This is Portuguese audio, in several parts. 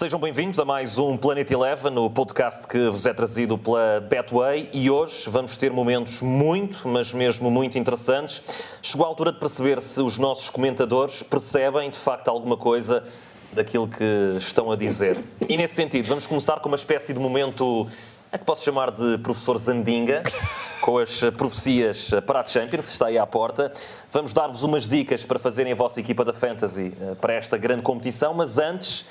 Sejam bem-vindos a mais um Planet Eleven, o podcast que vos é trazido pela Betway e hoje vamos ter momentos muito, mas mesmo muito interessantes. Chegou a altura de perceber se os nossos comentadores percebem de facto alguma coisa daquilo que estão a dizer. E nesse sentido, vamos começar com uma espécie de momento a que posso chamar de professor Zandinga, com as profecias para a Champions, que está aí à porta. Vamos dar-vos umas dicas para fazerem a vossa equipa da Fantasy eh, para esta grande competição, mas antes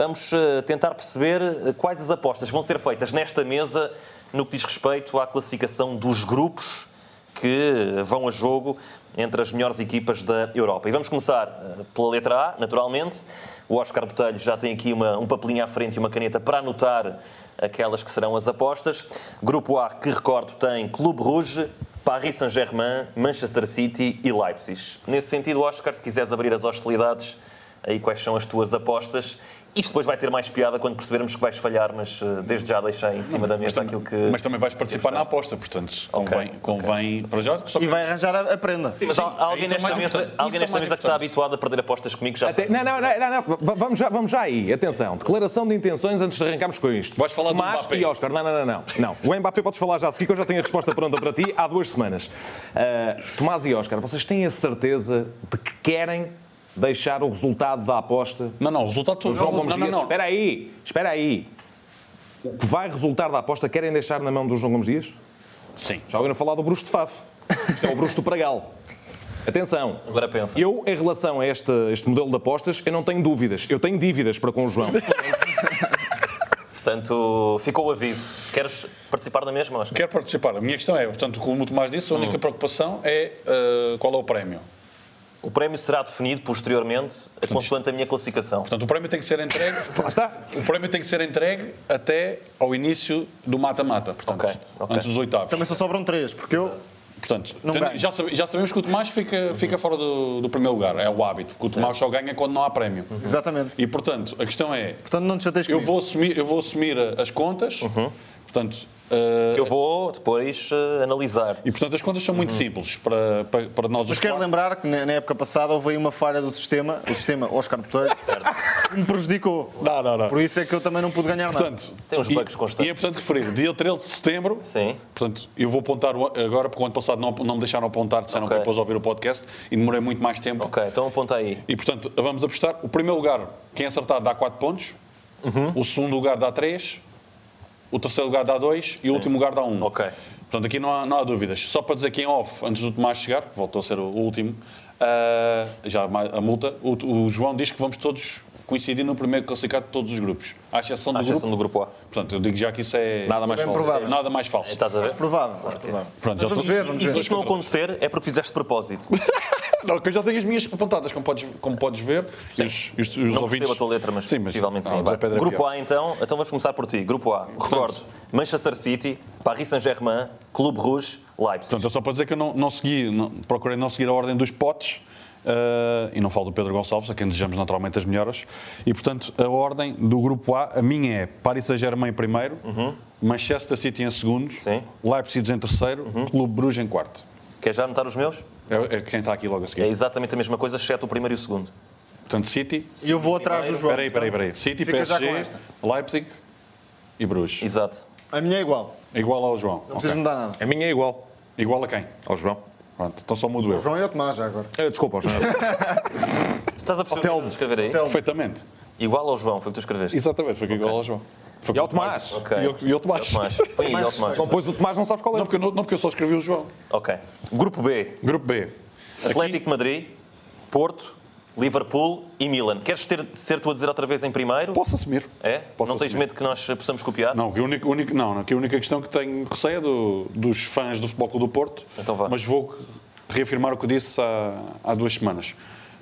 vamos eh, tentar perceber eh, quais as apostas vão ser feitas nesta mesa no que diz respeito à classificação dos grupos que vão a jogo entre as melhores equipas da Europa. E vamos começar eh, pela letra A, naturalmente. O Oscar Botelho já tem aqui uma, um papelinho à frente e uma caneta para anotar aquelas que serão as apostas. Grupo A, que recordo, tem Clube Rouge, Paris Saint-Germain, Manchester City e Leipzig. Nesse sentido, Oscar, se quiseres abrir as hostilidades, aí quais são as tuas apostas isto depois vai ter mais piada quando percebermos que vais falhar, mas uh, desde já deixar em cima da mesa aquilo que. Mas também vais participar na aposta, portanto, convém, okay. convém para já. e vai arranjar a, prenda. Sim, mas Sim, alguém nesta mesa, alguém nesta mesa que está habituado a perder apostas comigo já. Até, não, não, não, não, vamos, já, vamos já aí. Atenção, declaração de intenções antes de arrancarmos com isto. Vais falar Tomás do Mbappé. e Oscar. Não, não, não, não. não. O Mbappé podes falar já a seguir, que eu já tenho a resposta pronta para ti há duas semanas. Uh, Tomás e Oscar, vocês têm a certeza de que querem deixar o resultado da aposta. Não, não, o resultado todo. João Gomes não, Dias. Não, não. Espera aí, espera aí. O que vai resultar da aposta querem deixar na mão do João Gomes Dias? Sim. Já ouviram falar do Bruxo de Faf. Isto é o Bruxo do Pragal. Atenção. Agora pensa. Eu, em relação a este, este modelo de apostas, eu não tenho dúvidas. Eu tenho dívidas para com o João. Portanto, ficou o aviso. Queres participar da mesma, Oscar? Quero participar. A minha questão é, portanto, como o Tomás disse, a única hum. preocupação é uh, qual é o prémio. O prémio será definido posteriormente, portanto, consoante a minha classificação. Portanto, o prémio tem que ser entregue. está. O prémio tem que ser entregue até ao início do mata-mata, portanto, okay, okay. antes dos oitavos. Também só sobram três, porque eu. Portanto, já, já, sabemos que o Tomás fica, fica fora do, do, primeiro lugar, é o hábito, que o Tomás só ganha quando não há prémio. Uhum. Exatamente. E portanto, a questão é. Portanto, não te eu vou assumir Eu vou assumir as contas, uhum. portanto, Uh, que eu vou depois uh, analisar. E portanto as contas são muito uhum. simples para, para, para nós. Mas quero lembrar que na época passada houve aí uma falha do sistema, o sistema Oscar Botelho, que me prejudicou. Não, não, não. Por isso é que eu também não pude ganhar portanto, nada. Tem uns bugs constantes. E é portanto referir, dia 13 de setembro. Sim. Portanto, eu vou apontar agora, porque o ano passado não, não me deixaram apontar, disseram okay. que depois ouvir o podcast e demorei muito mais tempo. Ok, então aponta aí. E portanto, vamos apostar. O primeiro lugar, quem acertar dá 4 pontos. Uhum. O segundo lugar dá 3 o terceiro lugar dá 2 e Sim. o último lugar dá 1. Um. Ok. Portanto, aqui não há, não há dúvidas. Só para dizer que em off, antes do Tomás chegar, voltou a ser o último, uh, já a multa, o, o João diz que vamos todos coincidir no primeiro classificado de todos os grupos, à exceção do, à exceção grupo, do grupo A. Portanto, eu digo já que isso é nada mais falso. Provável. Nada mais falso. Estás a ver? Mais provável. Mais okay. provável. Pronto, vamos ver, vamos e, ver. E se isto não acontecer, é porque fizeste de propósito. não, que eu já tenho as minhas apontadas, como podes, como podes ver. Sim. Os, os, os não ouvintes... percebo a tua letra, mas, sim, mas possivelmente sim. É grupo A, então, então vamos começar por ti. Grupo A, recordo, Manchester City, Paris Saint-Germain, Clube Rouge, Leipzig. Portanto, é só para dizer que eu não, não segui, não, procurei não seguir a ordem dos potes, Uh, e não falo do Pedro Gonçalves, a quem desejamos naturalmente as melhoras. E, portanto, a ordem do grupo A, a minha é Paris Saint-Germain em primeiro, uhum. Manchester City em segundo, Sim. Leipzig em terceiro, uhum. Clube Bruges em quarto. Quer já anotar os meus? É, é, quem está aqui logo a seguir. É exatamente a mesma coisa, exceto o primeiro e o segundo. Portanto, City... E eu vou atrás do João. Espera aí, espera aí, espera aí. City, PSG, Leipzig e Bruges. Exato. A minha é igual. igual ao João. Não okay. mudar nada. A minha é igual. Igual a quem? Ao João. Pronto, então só mudo eu. O João e o Tomás já agora. É, desculpa, o João. Estás a perceber escrever aí? Perfeitamente. Igual ao João, foi o que tu escreveste? Exatamente, foi okay. igual ao João. Foi e ao Tomás. Ok. E ao Tomás. Põe aí ao Tomás. Então, pois o Tomás não sabes qual é. Não porque, não, não porque eu só escrevi o João. Ok. Grupo B. Grupo B. Atlético Aqui... Madrid, Porto, Liverpool e Milan. Queres ter, ser tu a dizer outra vez em primeiro? Posso assumir. É? Posso não tens assumir. medo que nós possamos copiar? Não, que a única, única, não, que a única questão que tenho receio é do, dos fãs do Futebol Clube do Porto. Então vá. Mas vou reafirmar o que disse há, há duas semanas.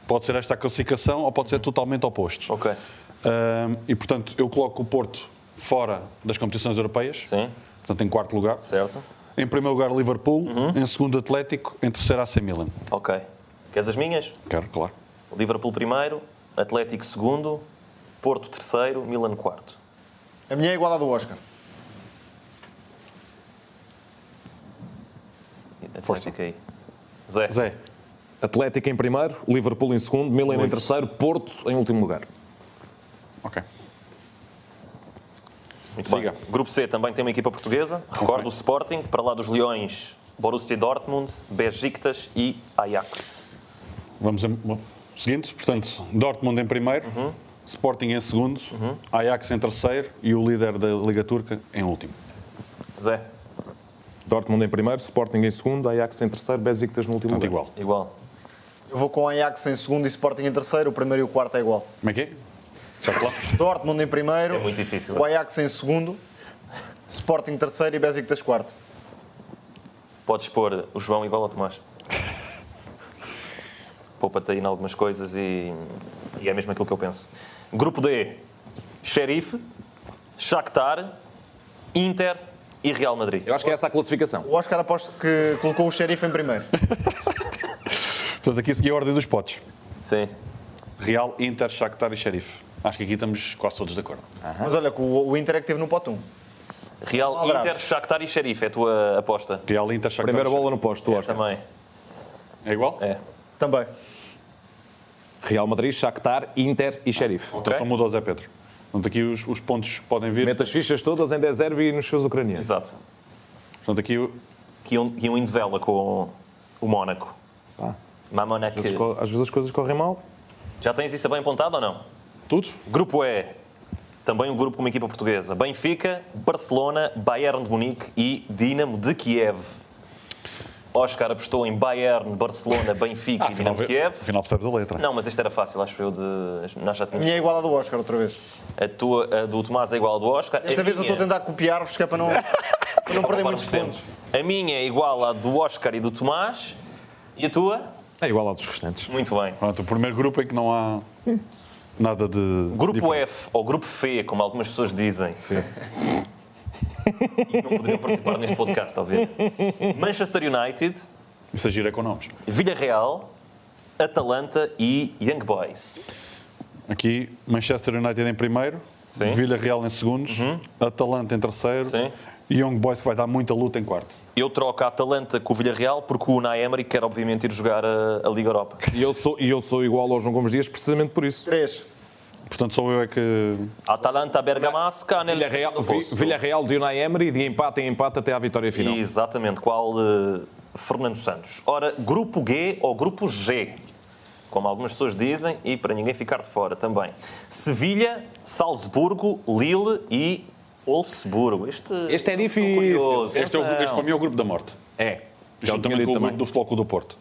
Pode ser esta a classificação ou pode ser totalmente oposto. Ok. Uh, e, portanto, eu coloco o Porto fora das competições europeias. Sim. Portanto, em quarto lugar. Certo. Em primeiro lugar, Liverpool. Uhum. Em segundo, Atlético. Em terceiro, AC Milan. Ok. Queres as minhas? Quero, claro. Liverpool primeiro, Atlético segundo, Porto terceiro, Milan quarto. A minha é igual à do Oscar. Atlético aí. Zé. Zé. Atlético em primeiro, Liverpool em segundo, Milan em terceiro, Porto em último lugar. Ok. Muito Siga. bem. Grupo C também tem uma equipa portuguesa. Recordo o Sporting, para lá dos Leões, Borussia Dortmund, Besiktas e Ajax. Vamos em, bom, seguinte, portanto, Dortmund em primeiro, Sporting em segundo, Ajax em terceiro e o líder da Liga Turca em último. Zé, Dortmund em primeiro, Sporting em segundo, Ajax em terceiro, Besiktas no último Portanto, lugar. igual. igual. Eu vou com Ajax em segundo e Sporting em terceiro. O primeiro e o quarto é igual. Como é que é? Dortmund em primeiro. É muito difícil. O Ajax em segundo. Sporting terceiro e Besiktas quarto. Podes pôr o João igual ao Tomás. Poupa-te aí em algumas coisas e, e é mesmo aquilo que eu penso. Grupo D, Sheriff, Shakhtar, Inter e Real Madrid. Eu acho que é essa a classificação. O Oscar aposto que colocou o xerife em primeiro. Portanto, aqui segui a ordem dos potes. Sim. Real, Inter, Shakhtar e Sheriff. Acho que aqui estamos quase todos de acordo. Mas olha que o, o Inter é que teve no pote 1. Real. Inter, Shakhtar e Sheriff é a tua aposta. Real, Inter, Shakhtar Primeira bola no posto, Oscar. Também. É igual? É. Também. Real Madrid, Shakhtar, Inter e Sheriff. Então só mudou o Zé Pedro. Portanto, aqui os, os pontos podem vir. Mete as fichas todas em 10 e nos seus ucranianos. Exato. Portanto, aqui o- Que iam, que iam vela com o Mónaco. Pá, vezes co- às vezes as coisas correm mal. Já tens isso bem apontado ou não? tudo. Grupo E. Também um grupo com uma equipa portuguesa. Benfica, Barcelona, Bayern de Munique e Dinamo de Kiev. Oscar apostou em Bayern, Barcelona, Benfica e Afinal, Dinamo de Kiev. afinal percebes a letra. Não, mas esta era fácil, acho eu. De... Nós já A tínhamos... minha é igual à do Oscar outra vez. A tua, a do Tomás é igual à do Oscar. Desta A vez eu minha- estou a tentar copiar-vos, que é para não, para não perder muitos tempo. pontos. A minha é igual à do Oscar e do Tomás. E a tua? É igual ao dos restantes. Muito bem. Pronto, o primeiro grupo em que não há nada de. Grupo diferente. F, ou Grupo F, como algumas pessoas dizem. E não poderiam participar neste podcast, obviamente. Manchester United, Isso é gira com nomes. Villarreal, Atalanta e Young Boys. Aqui, Manchester United em primeiro, Sim. Uhum. Vila Real em segundo, Atalanta em terceiro Sim. e Young Boys que vai dar muita luta em quarto. Eu troco a Atalanta com o Villarreal porque o Unai Emery quer, obviamente, ir jogar a, a Liga Europa. E eu sou, e eu sou igual ao João Gomes Dias precisamente por isso. Três. Portanto, sou eu é que. Atalanta Bergamasca, nel Villarreal, segundo Vi- posto. Villarreal de Unai Emery, de empate em empate até à vitória final. Exatamente, qual eh, Fernando Santos. Ora, grupo G ou grupo G, como algumas pessoas dizem, e para ninguém ficar de fora também. Sevilha, Salzburgo, Lille e Wolfsburgo. Este, Este é difícil. curioso. Este, é o, este para mim é o grupo da morte. É. Já Juntamente com o também. grupo do Futebol Clube do Porto.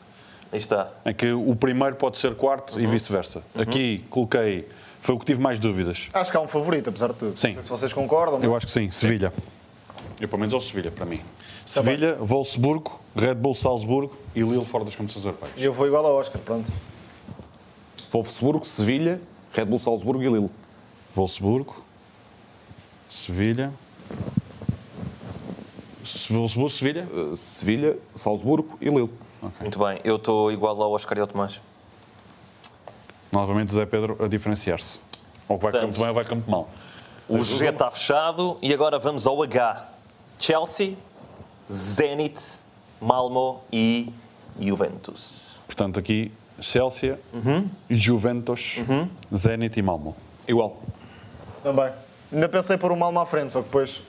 Aí está. Em que o primeiro pode ser quarto Uhum. e vice-versa. Aqui coloquei. Foi o que tive mais dúvidas. Acho que há um favorito, apesar de tudo. Sim. Não sei se vocês concordam. Eu acho que sim, Sevilha. Eu, pelo menos, é o Sevilha, para mim. Sevilha, Wolfsburgo, Red Bull Salzburgo e Lille fora das competições europeias. E eu vou igual ao Oscar, pronto. Wolfsburgo, Sevilha, Red Bull Salzburgo e Lille. Wolfsburgo, Sevilha. Se- Wolfsburgo, Sevilha? Uh, Sevilha, Salzburgo e Lille. Muito bem, eu estou igual ao Oscar e ao Tomás. Novamente, Zé Pedro a diferenciar-se. Ou vai Portanto, campo bem ou vai campo mal. O G está fechado e agora vamos ao H. Chelsea, Zenit, Malmo e Juventus. Portanto, aqui, Chelsea, Uhum. Juventus, Zenit e Malmo. Igual. Também. Ainda pensei pôr o Malmo à frente, só que depois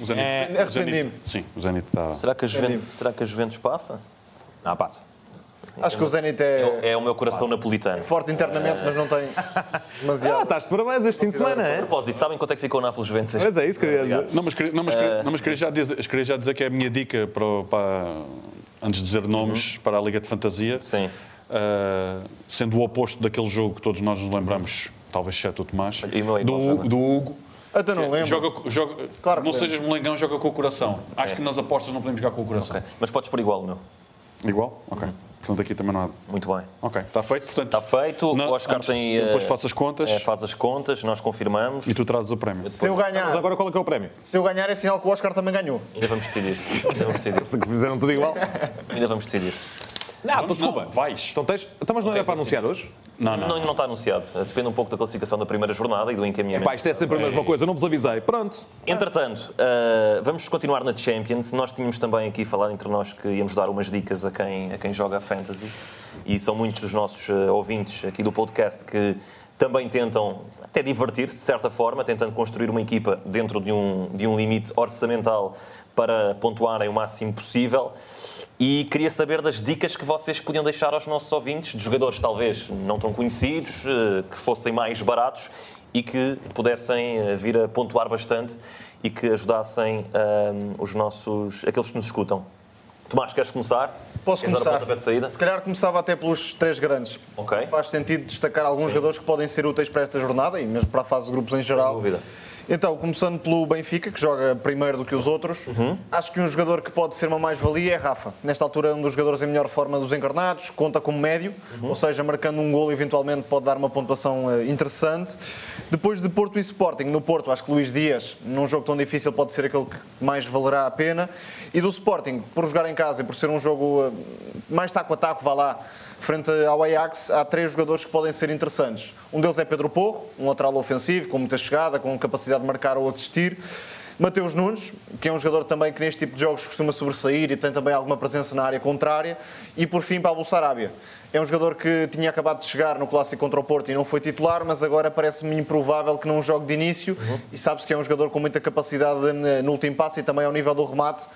O Zenit, É, o arrependi-me. Sim, o Zenit está... Será que a Juventus, será que a Juventus passa? Ah, passa. Acho que o Zenit é, É o meu coração napolitano. forte internamente, mas não tem Ah, demasiado. estás de parabéns este fim de semana, A é? propósito, sabem quanto é que ficou o Nápoles Juventus? este- Mas é isso que eu ia Obrigado. dizer. Não, mas queria, não, mas queria, não, mas queria já, dizer, queria já dizer que é a minha dica para, para- antes de dizer nomes para a Liga de Fantasia. Uhum. Sim. Uh, sendo o oposto daquele jogo que todos nós nos lembramos, talvez exceto o Tomás, E é do, do Hugo. Até não lembro. Joga, joga, Claro não sejas molengão, joga com o coração. Acho É. que nas apostas não podemos jogar com o coração. Ok. Mas podes pôr igual o meu. Igual? Ok. Portanto, aqui também não há. Muito bem. Ok, está feito. Portanto, Está feito. Não, o Oscar antes- tem. depois eh, faço as contas. eh, faz as contas, nós confirmamos. e tu trazes o prémio. Se eu Mas ganhar, agora qual é que é o prémio? se eu ganhar é sinal que o Oscar também ganhou. Ainda vamos decidir. Ainda vamos decidir. Se fizeram tudo igual? Ainda vamos decidir. Não, Vamos, desculpa. não, vais. Então, tens... então, mas não era para anunciar hoje? Não, não. Não, não está anunciado. Depende um pouco da classificação da primeira jornada e do encaminhamento. Pá, isto é sempre a mesma coisa, não vos avisei. Pronto. Entretanto, uh, vamos continuar na Champions. Nós tínhamos também aqui falado entre nós que íamos dar umas dicas a quem, a quem joga a Fantasy. E são muitos dos nossos uh, ouvintes aqui do podcast que também tentam até divertir-se de certa forma, tentando construir uma equipa dentro de um, de um limite orçamental para pontuarem o máximo possível. E queria saber das dicas que vocês podiam deixar aos nossos ouvintes, de jogadores talvez não tão conhecidos, eh, que fossem mais baratos e que pudessem eh, vir a pontuar bastante e que ajudassem um, os nossos, aqueles que nos escutam. Tomás, queres começar? Posso queres começar? Se calhar começava até pelos três grandes. Ok. Faz sentido destacar alguns jogadores que podem ser úteis para esta jornada e mesmo para a fase de grupos em geral. dúvida. Então, começando pelo Benfica, que joga primeiro do que os outros, Uhum. acho que um jogador que pode ser uma mais-valia é Rafa. Nesta altura é um dos jogadores em melhor forma dos encarnados, conta como médio, Uhum. ou seja, marcando um gol eventualmente pode dar uma pontuação eh, interessante. Depois de Porto e Sporting, no Porto acho que Luís Dias, num jogo tão difícil, pode ser aquele que mais valerá a pena. E do Sporting, por jogar em casa e por ser um jogo eh, mais taco a taco, vá lá, frente ao Ajax, há três jogadores que podem ser interessantes. Um deles é Pedro Porro, um lateral ofensivo, com muita chegada, com capacidade de marcar ou assistir. Mateus Nunes, que é um jogador também que neste tipo de jogos costuma sobressair e tem também alguma presença na área contrária. E por fim, Pablo Sarabia. É um jogador que tinha acabado de chegar no clássico contra o Porto e não foi titular, mas agora parece-me improvável que não jogue de início. E sabe-se que é um jogador com muita capacidade no último passe e também ao nível do remate.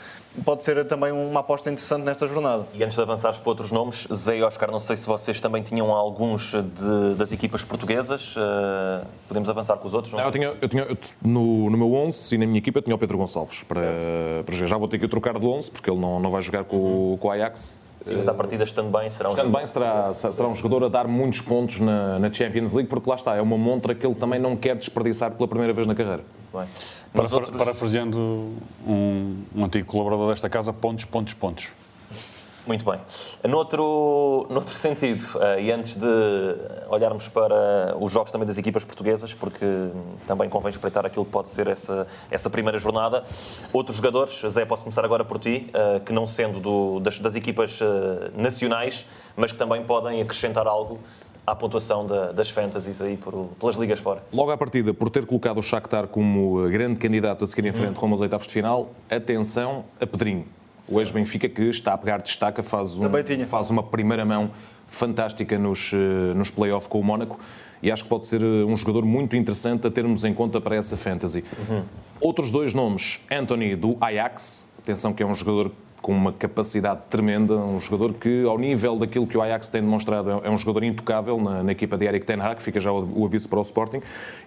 Pode ser também uma aposta interessante nesta jornada. E antes de avançares para outros nomes, Zé e Oscar, não sei se vocês também tinham alguns de- das equipas portuguesas. eh, podemos avançar com os outros? Não Não, eu sei. tinha, eu tinha eu no, no meu 11 e na minha equipa tinha o Pedro Gonçalves. Para, para. Já vou ter que o trocar de 11 porque ele não, não vai jogar com, o- com o Ajax. Sim, mas à partida estando bem, será um Também será, será um jogador a dar muitos pontos na, na Champions League, porque lá está, é uma montra que ele também não quer desperdiçar pela primeira vez na carreira. Bem. Para, Nos outros- Parafraseando um, um antigo colaborador desta casa, pontos, pontos, pontos. Muito bem. Noutro, noutro sentido, eh, e antes de olharmos para os jogos também das equipas portuguesas, porque também convém espreitar aquilo que pode ser essa, essa primeira jornada, outros jogadores, Zé, posso começar agora por ti, eh, que não sendo do- das, das equipas eh, nacionais, mas que também podem acrescentar algo à pontuação da- das fantasies aí pelas ligas fora. Logo à partida, por ter colocado o Shakhtar como grande candidato a seguir em frente rumo aos oitavos de final, atenção a Pedrinho. O ex-Benfica que está a pegar destaca, faz, um- faz uma primeira mão fantástica nos, eh, nos play-off com o Mónaco e acho que pode ser eh, um jogador muito interessante a termos em conta para essa fantasy. Outros dois nomes, Anthony do Ajax, atenção que é um jogador com uma capacidade tremenda, um jogador que, ao nível daquilo que o Ajax tem demonstrado, é um jogador intocável na, na equipa de Eric Ten Hag, fica já o, o aviso para o Sporting.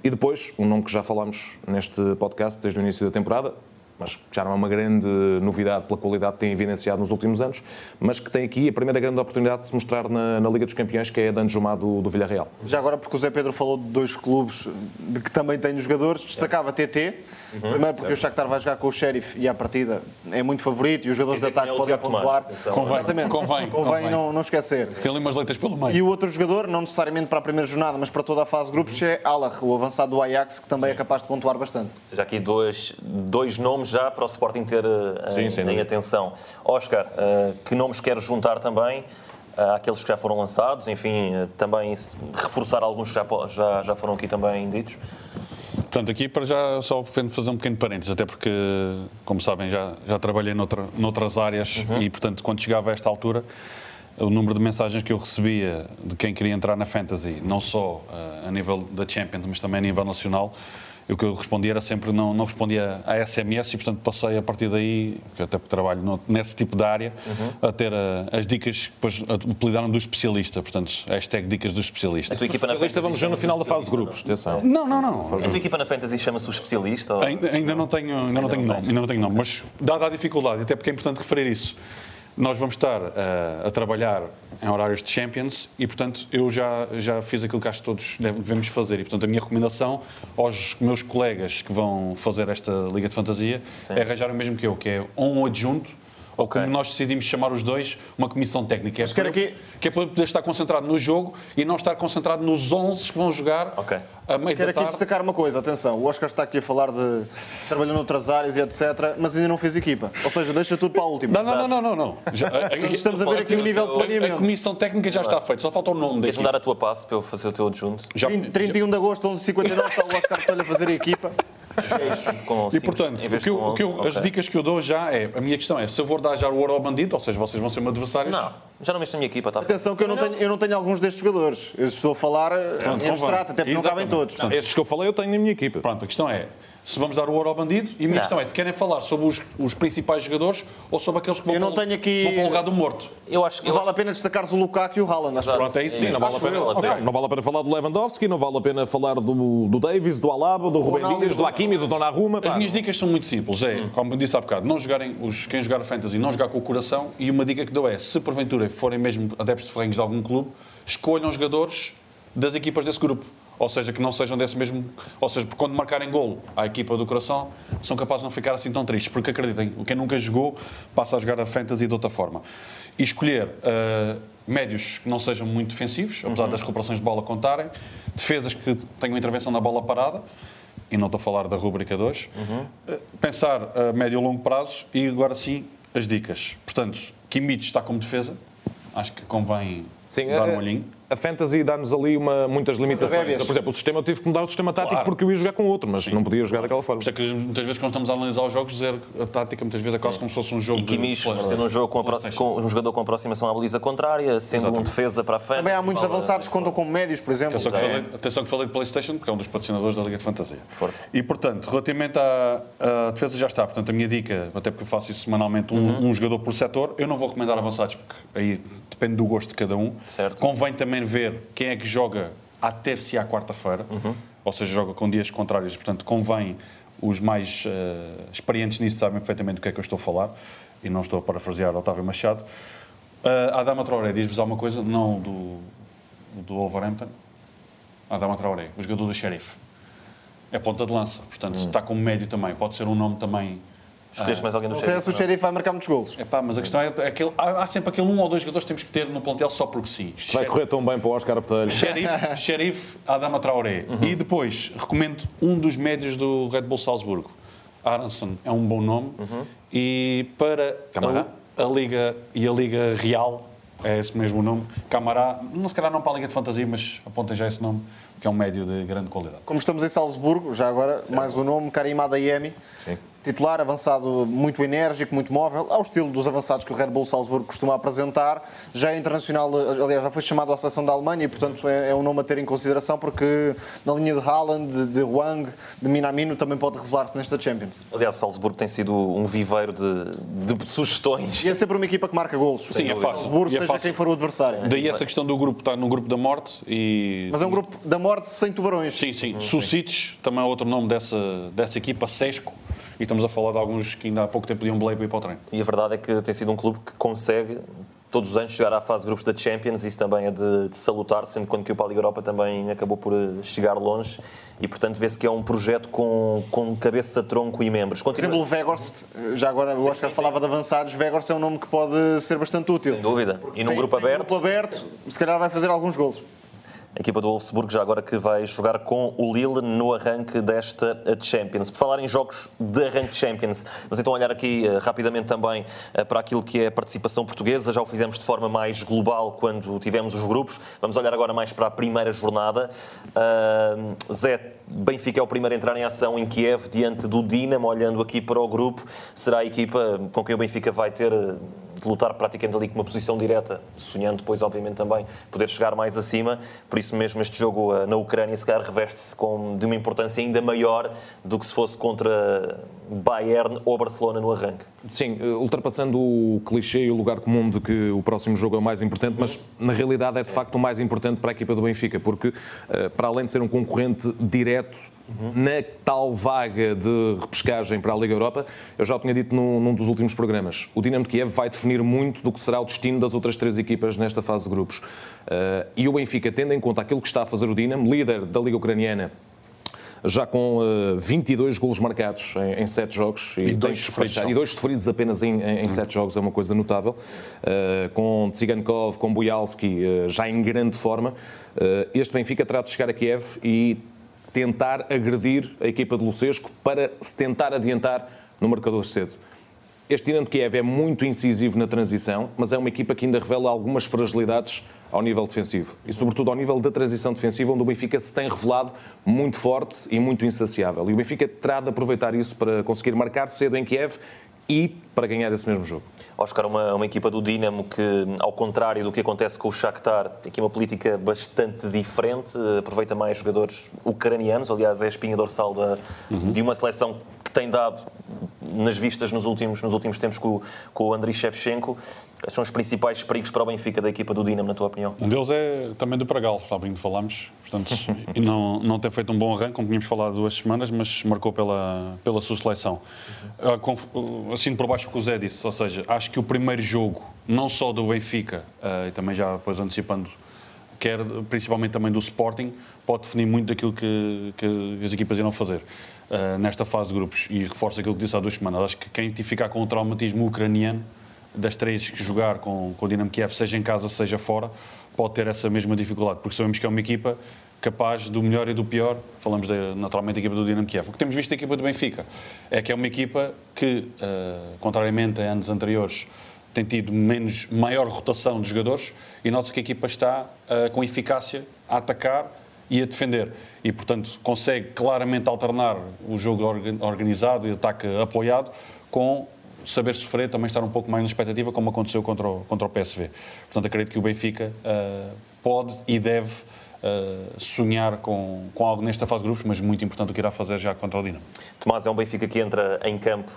E depois, um nome que já falámos neste podcast desde o início da temporada, mas que já não é uma grande novidade pela qualidade que tem evidenciado nos últimos anos, mas que tem aqui a primeira grande oportunidade de se mostrar na, na Liga dos Campeões, que é a Danjumá do, do Villarreal. Já agora, porque o Zé Pedro falou de dois clubes de que também tenho jogadores, destacava TT. Primeiro porque o Shakhtar vai jogar com o Sheriff e à partida é muito favorito e os jogadores de ataque é podem pontuar. atenção. Convém, Exatamente. convém, convém. não, não esquecer. Tem ali umas letras pelo meio. E o outro jogador, não necessariamente para a primeira jornada, mas para toda a fase de grupos, é Alach, o avançado do Ajax, que também é capaz de pontuar bastante. Ou seja, aqui dois, dois nomes já para o Sporting ter eh, Sim, em, sem em atenção. Oscar, eh, que nomes queres juntar também? eh, àqueles que já foram lançados, enfim, eh, também reforçar alguns que já, já, já foram aqui também ditos. Portanto, aqui para já só pretendo fazer um pequeno parênteses, até porque, como sabem, já, já trabalhei noutra, noutras áreas e, portanto, quando chegava a esta altura, o número de mensagens que eu recebia de quem queria entrar na Fantasy, não só eh, a nível da Champions, mas também a nível nacional, o que eu respondia era sempre não, não respondia a SMS e, portanto, passei a partir daí, que até porque trabalho no- nesse tipo de área, a ter eh, as dicas que depois apelidaram do especialista, portanto, hashtag dicas do especialista. A tua equipa na Especialista Fantasy vamos ver no final da fase de grupos, atenção. Não, não, não. A tua equipa na Fantasy chama-se o especialista? ou- Ainda, ainda não tenho, ainda não tenho não nome, ainda não tenho nome, mas dada a dificuldade, até porque é importante referir isso, nós vamos estar eh, a trabalhar em horários de Champions e, portanto, eu já, já fiz aquilo que acho que todos deve- devemos fazer. E, portanto, a minha recomendação aos meus colegas que vão fazer esta Liga de Fantasia é arranjar o mesmo que eu, que é um adjunto, ou Ok. como nós decidimos chamar os dois, uma comissão técnica. É quero para aqui- que é para poder estar concentrado no jogo e não estar concentrado nos 11 que vão jogar Ok. a meio Quero da aqui tarde. destacar uma coisa, atenção, o Oscar está aqui a falar de trabalhou noutras áreas e etc, mas ainda não fez equipa. Ou seja, deixa tudo para a última. Não, não, não, não, não. não. Já, a- a- Estamos a ver aqui o nível de A planeamento. comissão técnica já está feita, só falta o nome Queres daqui. me dar a tua passe para eu fazer o teu adjunto? Já, 30 31 de agosto, 11h59, está o Oscar Tolho a fazer a equipa. Com e portanto, o que eu- o que eu- com as 11, ok. dicas que eu dou já é: a minha questão é se eu vou dar já o ouro ao bandido, ou seja, vocês vão ser meus adversários. Não. Já não mexe na minha equipa, está Atenção que eu não, tenho, eu não tenho alguns destes jogadores. Eu estou a falar eh, Pronto, em abstrato, até porque não cabem Exatamente. todos. Estes que eu falei eu tenho na minha equipa. Pronto, a questão é se vamos dar o ouro ao bandido e a minha Não. questão é se querem falar sobre os, os principais jogadores ou sobre aqueles que vão, Eu não para, o- tenho aqui- vão para o lugar do morto. Eu acho que. Não eu vale a pena destacares o Lukaku e o Haaland. Acho. Pronto, é isso. Sim, não vale, a Acho pena, eu. Ok, não vale a pena falar do Lewandowski, não vale a pena falar do, do Davis, do Alaba, do Rubem. Dias, do Hakimi, do Donnarumma. As minhas dicas são muito simples. É, Hum. como disse há bocado, não jogarem os, quem jogar fantasy, não jogar com o coração. E uma dica que dou é, se porventura forem mesmo adeptos de ferrenhos de algum clube, escolham jogadores das equipas desse grupo. Ou seja, que não sejam desse mesmo. Ou seja, porque quando marcarem golo à equipa do coração, são capazes de não ficar assim tão tristes. Porque acreditem, quem nunca jogou passa a jogar a fantasy de outra forma. E escolher ah, médios que não sejam muito defensivos, Uhum. apesar das recuperações de bola contarem, defesas que tenham intervenção na bola parada, e não estou a falar da rúbrica 2, Uhum. Uh, pensar a médio e longo prazo e agora sim as dicas. Portanto, Kimmich está como defesa, acho que convém Sim, dar a, um olhinho. a Fantasy dá-nos ali uma, muitas limitações. Por exemplo, o sistema eu tive que mudar o sistema tático Claro. porque eu ia jogar com outro, mas não podia jogar daquela forma. Isso é que muitas vezes quando estamos a analisar os jogos, dizer a tática muitas vezes é quase como se fosse um jogo E Kimmich, de... sendo um, jogo com, com um jogador com aproximação à baliza contrária, sendo um Exatamente. defesa para a frente. Também há muitos Fala- avançados que contam como médios, por exemplo. Atenção que, É. falei, atenção que falei de PlayStation, porque é um dos patrocinadores da Liga de Fantasia. Força. E, portanto, relativamente à, à defesa já está. Portanto, a minha dica, até porque eu faço isso semanalmente, um, Uhum. um jogador por setor, eu não vou recomendar avançados, porque aí depende do gosto de cada um. Certo. Convém também ver quem é que joga à terça e à quarta-feira, Uhum. ou seja, joga com dias contrários. Portanto, convém os mais eh, experientes nisso sabem perfeitamente do que é que eu estou a falar, e não estou a parafrasear Otávio Machado. Uh, a Adama Traoré, diz-vos alguma coisa? Não do, do Wolverhampton. Adama Traoré, o jogador do Sheriff. É ponta de lança, portanto está como médio também. Pode ser um nome também. Escolheste mais alguém no sei se o Xerife vai marcar muitos golos. Epá, mas a questão é, é aquele, há, há sempre aquele um ou dois jogadores que temos que ter no plantel só porque sim. Vai correr tão bem para o Oscar Botelho. Sheriff, Sheriff Adama Traoré. E depois recomendo um dos médios do Red Bull Salzburgo. Aronson é um bom nome. E para a, a Liga e a Liga Real, é esse mesmo nome, Camará, não, se calhar não para a Liga de Fantasia, mas apontem já esse nome, que é um médio de grande qualidade. Como estamos em Salzburgo, já agora, mais o nome, Karim Adeyemi. Titular, avançado muito enérgico, muito móvel, ao estilo dos avançados que o Red Bull Salzburgo costuma apresentar. Já é internacional, aliás, já foi chamado à seleção da Alemanha e, portanto, é, é um nome a ter em consideração porque na linha de Haaland, de, de Wang, de Minamino também pode revelar-se nesta Champions. Aliás, o Salzburgo tem sido um viveiro de, de sugestões. E é sempre uma equipa que marca golos. Sim, é fácil. Salzburgo, E é seja fácil. quem for o adversário. Daí essa questão do grupo, está no grupo da morte e... Mas é um grupo da morte sem tubarões. Sim, sim. Sucites, também é outro nome dessa, dessa equipa, Sesco. E estamos a falar de alguns que ainda há pouco tempo podiam belay para ir para o treino. E a verdade é que tem sido um clube que consegue todos os anos chegar à fase de grupos da Champions, isso também é de, de salutar, sendo quando que o para a Liga Europa também acabou por eh, chegar longe e, portanto, vê-se que é um projeto com, com cabeça, tronco e membros. Por exemplo, o Weghorst, já agora o Oscar falava de avançados, Weghorst é um nome que pode ser bastante útil. sem dúvida. E num Tem- grupo aberto, grupo aberto, se calhar vai fazer alguns golos. A equipa do Wolfsburg já agora que vai jogar com o Lille no arranque desta Champions. Por falar em jogos de arranque Champions, vamos então olhar aqui eh, rapidamente também eh, para aquilo que é a participação portuguesa. Já o fizemos de forma mais global quando tivemos os grupos. Vamos olhar agora mais para a primeira jornada. Ah, Zé, Benfica é o primeiro a entrar em ação em Kiev diante do Dinamo, olhando aqui para o grupo. Será a equipa com quem o Benfica vai ter de lutar praticamente ali com uma posição direta, sonhando depois, obviamente, também poder chegar mais acima. Por isso mesmo, este jogo eh, na Ucrânia, se calhar, reveste-se de uma importância ainda maior do que se fosse contra Bayern ou Barcelona no arranque. Sim, eh, ultrapassando o clichê e o lugar comum de que o próximo jogo é o mais importante, mas na realidade é de facto o mais importante para a equipa do Benfica, porque eh, para além de ser um concorrente direto na tal vaga de repescagem para a Liga Europa, eu já o tinha dito num, num dos últimos programas, o Dinamo de Kiev vai definir muito do que será o destino das outras três equipas nesta fase de grupos. Eh, e o Benfica, tendo em conta aquilo que está a fazer o Dinamo, líder da Liga Ucraniana, já com eh, 22 golos marcados em, em 7 jogos E dois tem que sofridos e dois sofridos apenas em, em, em 7 jogos, é uma coisa notável. Eh, com Tsigankov, com Bujalski, eh, já em grande forma, eh, este Benfica terá de chegar a Kiev e tentar agredir a equipa de Lucesco para se tentar adiantar no marcador cedo. Este Dinamo de Kiev é muito incisivo na transição, mas é uma equipa que ainda revela algumas fragilidades ao nível defensivo e, sobretudo, ao nível da transição defensiva, onde o Benfica se tem revelado muito forte e muito insaciável. E o Benfica terá de aproveitar isso para conseguir marcar cedo em Kiev e para ganhar esse mesmo jogo. Oscar, uma, uma equipa do Dinamo que, ao contrário do que acontece com o Shakhtar, tem aqui uma política bastante diferente, aproveita mais jogadores ucranianos, aliás é a espinha dorsal da, uhum. de uma seleção que tem dado nas vistas nos últimos, nos últimos tempos com, com o Andriy Shevchenko. Quais são os principais perigos para o Benfica da equipa do Dinamo, na tua opinião? Um deles é também do Pragal, está bem que falamos. Portanto, e não, não tem feito um bom arranque, como tínhamos falado há duas semanas, mas marcou pela, pela sua seleção. Uhum. Assim por baixo que o Zé disse, ou seja, acho que o primeiro jogo, não só do Benfica, uh, e também já depois antecipando, quer principalmente também do Sporting, pode definir muito daquilo que, que as equipas irão fazer. Uh, nesta fase de grupos e reforça aquilo que disse há duas semanas. Acho que quem ficar com o traumatismo ucraniano das três que jogar com, com o Dinamo Kiev, seja em casa, seja fora, pode ter essa mesma dificuldade, porque sabemos que é uma equipa capaz do melhor e do pior. Falamos de, naturalmente da equipa do Dinamo Kiev. O que temos visto da equipa do Benfica é que é uma equipa que, uh, contrariamente a anos anteriores, tem tido menos, maior rotação de jogadores e nota-se que a equipa está uh, com eficácia a atacar e a defender. E, portanto, consegue claramente alternar o jogo organizado e ataque apoiado com saber sofrer, também estar um pouco mais na expectativa, como aconteceu contra o, contra o PSV. Portanto, acredito que o Benfica uh, pode e deve uh, sonhar com, com algo nesta fase de grupos, mas muito importante o que irá fazer já contra o Dinamo. Tomás, é um Benfica que entra em campo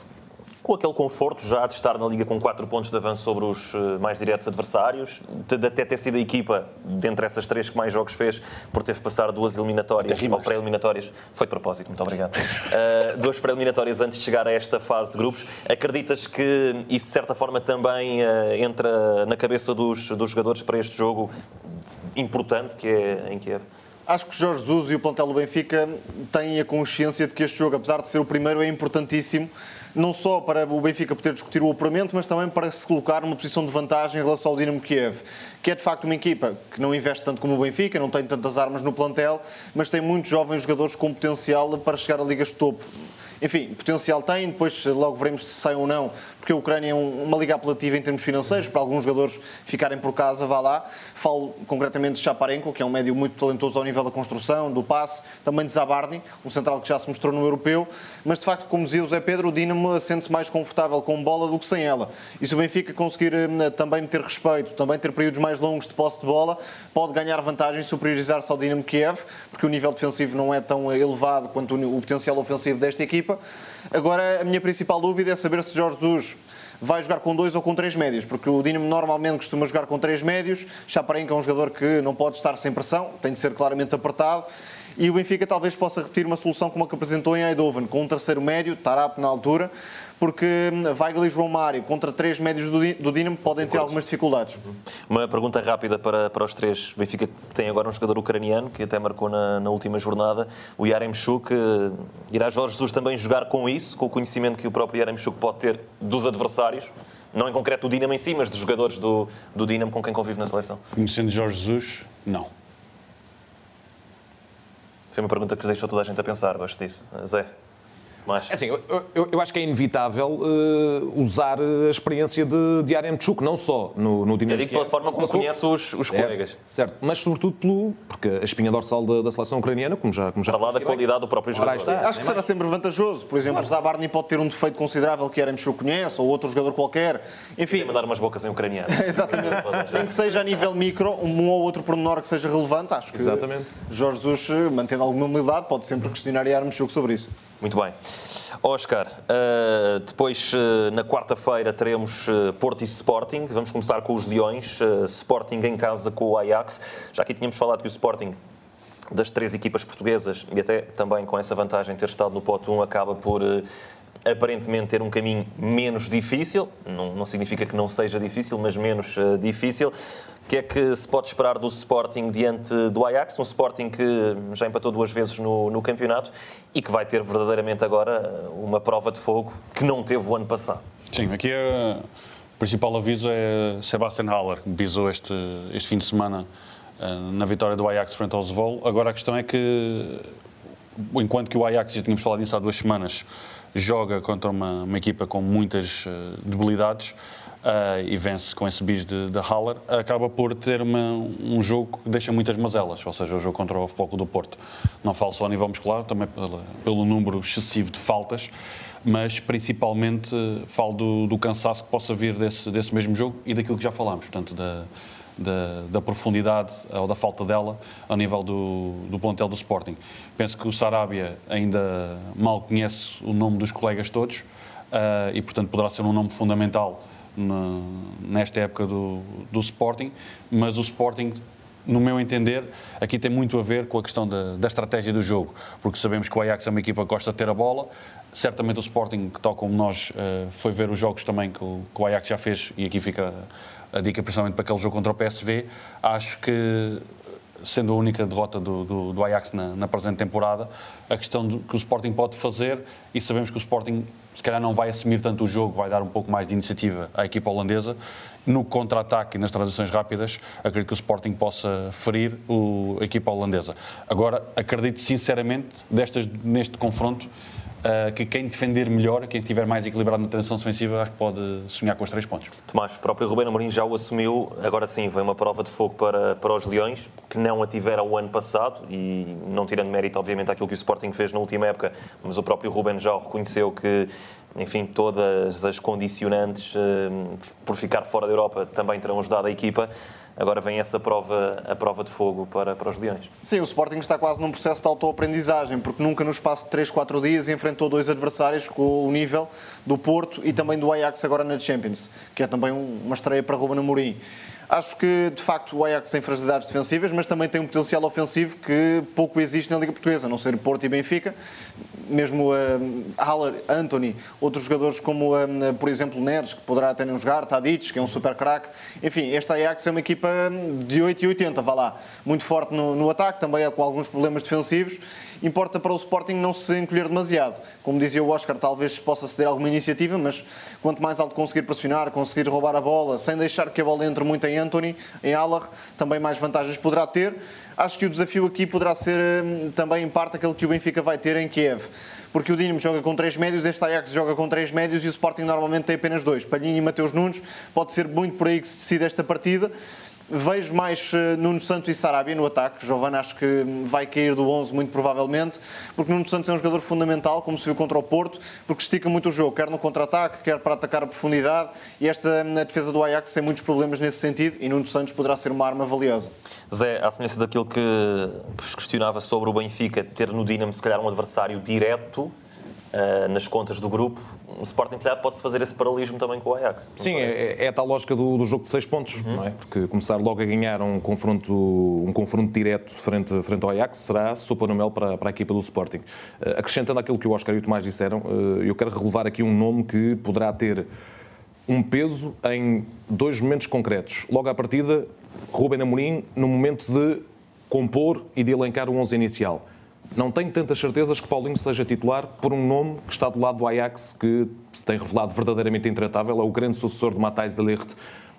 com aquele conforto já de estar na Liga com 4 pontos de avanço sobre os eh, mais diretos adversários, de até ter sido a equipa, dentre essas três que mais jogos fez, por ter passar duas eliminatórias, ou pré-eliminatórias, foi de propósito, muito obrigado, uh, duas pré-eliminatórias antes de chegar a esta fase de grupos. Acreditas que isso de certa forma também uh, entra na cabeça dos, dos jogadores para este jogo importante que é em Kiev? Acho que Jorge Jesus e o plantel do Benfica têm a consciência de que este jogo, apesar de ser o primeiro, é importantíssimo não só para o Benfica poder discutir o apuramento, mas também para se colocar numa posição de vantagem em relação ao Dinamo Kiev, que é de facto uma equipa que não investe tanto como o Benfica, não tem tantas armas no plantel, mas tem muitos jovens jogadores com potencial para chegar a ligas de topo. Enfim, potencial tem, depois logo veremos se sai ou não porque a Ucrânia é uma liga apelativa em termos financeiros, para alguns jogadores ficarem por casa, vá lá. Falo concretamente de Chaparenko, que é um médio muito talentoso ao nível da construção, do passe, também de Zabardi, um central que já se mostrou no europeu, mas de facto, como dizia o Zé Pedro, o Dinamo sente-se mais confortável com bola do que sem ela. E se o Benfica conseguir eh, também ter respeito, também ter períodos mais longos de posse de bola, pode ganhar vantagem e superiorizar-se ao Dinamo Kiev, porque o nível defensivo não é tão elevado quanto o potencial ofensivo desta equipa. Agora, a minha principal dúvida é saber se Jorge Jesus vai jogar com dois ou com três médios, porque o Dinamo normalmente costuma jogar com três médios. Chaparenco é um jogador que não pode estar sem pressão, tem de ser claramente apertado. E o Benfica talvez possa repetir uma solução como a que apresentou em Eindhoven, com um terceiro médio, Tarap na altura, porque hum, Weigl e João Mário contra três médios do Dinamo podem ter algumas dificuldades. Uma pergunta rápida para, para os três. O Benfica tem agora um jogador ucraniano que até marcou na, na última jornada, o Yaremchuk. Irá Jorge Jesus também jogar com isso, com o conhecimento que o próprio Yaremchuk pode ter dos adversários? Não em concreto do Dinamo em si, mas dos jogadores do, do Dinamo com quem convive na seleção. Conhecendo Jorge Jesus, não. Foi uma pergunta que deixou toda a gente a pensar, gosto disso. Zé? Mais. É assim, eu, eu, eu, acho que é inevitável uh, usar a experiência de, de Aremchuk, não só no, no Dinamo. Eu digo pela forma como conhece os, os é, colegas. Certo, mas sobretudo pelo, porque a espinha dorsal da, da seleção ucraniana, como já como já Para lá da qualidade do próprio jogador. Está, acho que será sempre vantajoso. Por exemplo, claro. Zabarni pode ter um defeito considerável que Aremchuk conhece, ou outro jogador qualquer. Enfim. mandar umas bocas em ucraniano. Exatamente. Nem que seja a nível micro, um ou outro pormenor que seja relevante, acho que Exatamente. Jorge Jesus, mantendo alguma humildade, pode sempre questionar Aremchuk sobre isso. Muito bem. Oscar, uh, depois uh, na quarta-feira teremos uh, Porto e Sporting. Vamos começar com os Leões. Sporting em casa com o Ajax. Já aqui tínhamos falado que o Sporting das três equipas portuguesas e até também com essa vantagem de ter estado no pote 1 acaba por aparentemente ter um caminho menos difícil, não, não significa que não seja difícil, mas menos difícil. Que é que se pode esperar do Sporting diante do Ajax? Um Sporting que já empatou duas vezes no, no campeonato e que vai ter verdadeiramente agora uma prova de fogo que não teve o ano passado. Sim, aqui é, o principal aviso é Sebastian Haller, que visou este, este fim de semana uh, na vitória do Ajax frente ao Zwolle. Agora a questão é que, enquanto que o Ajax, já tínhamos falado nisso há duas semanas, joga contra uma, uma equipa com muitas debilidades, uh, e vence com esse bis de, de Haller, acaba por ter uma, um jogo que deixa muitas mazelas, ou seja, o jogo contra o Futebol do Porto. Não falo só a nível muscular, também pelo, pelo número excessivo de faltas, mas principalmente falo do, do, cansaço que possa vir desse, desse mesmo jogo e daquilo que já falámos, portanto, da, da, da, profundidade ou da falta dela a nível do, do plantel do Sporting. Penso que o Sarabia ainda mal conhece o nome dos colegas todos uh, e, portanto, poderá ser um nome fundamental nesta época do, do Sporting, mas o Sporting no meu entender, aqui tem muito a ver com a questão da, da, estratégia do jogo, porque sabemos que o Ajax é uma equipa que gosta de ter a bola. Certamente o Sporting, que tal como nós, uh, foi ver os jogos também que o, que o Ajax já fez, e aqui fica a dica principalmente para aquele jogo contra o PSV. Acho que, sendo a única derrota do, do, do Ajax na, na, presente temporada, a questão do, que o Sporting pode fazer, e sabemos que o Sporting se calhar não vai assumir tanto o jogo, vai dar um pouco mais de iniciativa à equipa holandesa. No contra-ataque e nas transições rápidas, acredito que o Sporting possa ferir o, a equipa holandesa. Agora, acredito sinceramente, destas, neste confronto, Uh, que quem defender melhor, quem estiver mais equilibrado na transição defensiva, acho que pode sonhar com os três pontos. Tomás, o próprio Rubén Amorim já o assumiu, agora sim, vem uma prova de fogo para, para os Leões, que não a tiveram o ano passado, e não tirando mérito, obviamente, àquilo que o Sporting fez na última época, mas o próprio Rubén já reconheceu que enfim, todas as condicionantes uh, por ficar fora da Europa também terão ajudado a equipa. Agora vem essa prova, a prova de fogo para, para os Leões. Sim, o Sporting está quase num processo de autoaprendizagem, porque nunca no espaço de 3, 4 dias enfrentou dois adversários com o nível do Porto e também do Ajax agora na Champions, que é também uma estreia para Ruben Amorim. Acho que, de facto, o Ajax tem fragilidades defensivas, mas também tem um potencial ofensivo que pouco existe na Liga Portuguesa, a não ser Porto e Benfica. Mesmo uh, Haller, Anthony, outros jogadores como, uh, por exemplo, Neres, que poderá até não jogar, Tadic, que é um super craque. Enfim, esta Ajax é uma equipa de 8 e 80, vá lá. Muito forte no, no ataque, também é com alguns problemas defensivos importa para o Sporting não se encolher demasiado. Como dizia o Oscar, talvez possa ceder alguma iniciativa, mas quanto mais alto conseguir pressionar, conseguir roubar a bola, sem deixar que a bola entre muito em Anthony, em Allar, também mais vantagens poderá ter. Acho que o desafio aqui poderá ser hum, também em parte aquele que o Benfica vai ter em Kiev porque o Dinamo joga com três médios, este Ajax joga com três médios e o Sporting normalmente tem apenas dois. Palhinha e Mateus Nunes, pode ser muito por aí que se decide esta partida. Vejo mais eh, Nuno Santos e Sarabia no ataque. Giovanna acho que vai cair do 11 muito provavelmente, porque Nuno Santos é um jogador fundamental, como se viu contra o Porto, porque estica muito o jogo, quer no contra-ataque, quer para atacar a profundidade, e esta defesa do Ajax tem muitos problemas nesse sentido, e Nuno Santos poderá ser uma arma valiosa. Zé, à semelhança daquilo que vos questionava sobre o Benfica, ter no Dinamo se calhar um adversário direto, Uh, nas contas do grupo, o Sporting pode-se fazer esse paralelismo também com o Ajax. Sim, é, é, a tal lógica do, do jogo de seis pontos, uhum. não é? Porque começar logo a ganhar um confronto, um confronto direto frente, frente ao Ajax será sopa no mel para, para a equipa do Sporting. Uh, acrescentando aquilo que o Oscar e o Tomás disseram, uh, eu quero relevar aqui um nome que poderá ter um peso em dois momentos concretos. Logo à partida, Ruben Amorim, no momento de compor e de elencar o 11 inicial. Não tenho tantas certezas que Paulinho seja titular por um nome que está do lado do Ajax, que se tem revelado verdadeiramente intratável, é o grande sucessor de Matthijs de Ligt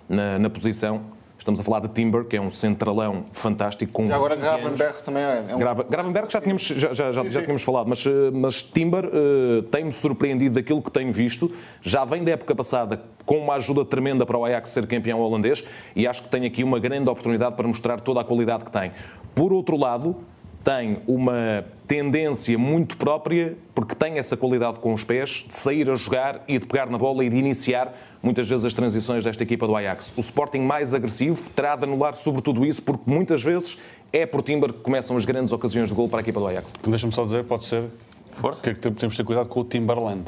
na, na posição. Estamos a falar de Timber, que é um centralão fantástico. Com e agora Gravenberg também é um... Grava, Gravenberg já tínhamos, já, já, já, já tínhamos falado, mas, eh, mas Timber uh, tem-me surpreendido daquilo que tenho visto. Já vem da época passada com uma ajuda tremenda para o Ajax ser campeão holandês e acho que tem aqui uma grande oportunidade para mostrar toda a qualidade que tem. Por outro lado, tem uma tendência muito própria, porque tem essa qualidade com os pés, de sair a jogar e de pegar na bola e de iniciar muitas vezes as transições desta equipa do Ajax. O Sporting mais agressivo terá de anular sobretudo isso, porque muitas vezes é por Timber que começam as grandes ocasiões de gol para a equipa do Ajax. Deixa-me só dizer, pode ser Força. que temos de ter cuidado com o Timberland.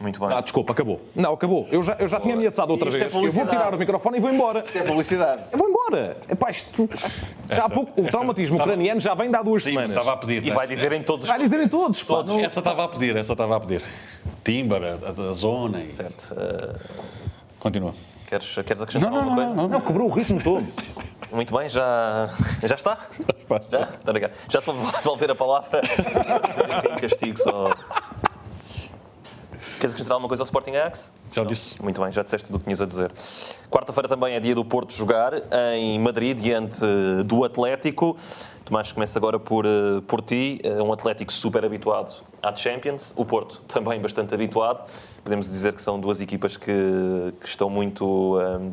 Muito bem. Ah, desculpa, acabou. Não, acabou. Eu já, eu já tinha ameaçado outra Isto é vez. É eu vou tirar o microfone e vou embora. Isto é publicidade. Eu vou embora. Epá, isto... Já há pouco, o traumatismo ucraniano já vem de há duas Sim, semanas. estava a pedir. E vai dizer em todos os... Vai dizer em todos. todos. Pá, Essa estava a pedir, essa estava a pedir. Timber, a, a zona. E... Certo. Uh... Continua. Queres, queres acrescentar não, não, alguma coisa? Não, não, não, quebrou o ritmo todo. Muito bem, já, já está? Já? Está ligado. Já estou a devolver a palavra. Tem castigo só. Queres acrescentar alguma coisa ao Sporting Ajax? Já disse. Muito bem, já disseste tudo o que tinhas a dizer. Quarta-feira também é dia do Porto jogar em Madrid, diante do Atlético. Tomás, começa agora por, eh, por ti. É um Atlético super habituado à Champions, o Porto também bastante habituado. Podemos dizer que são duas equipas que, que estão muito. ehm,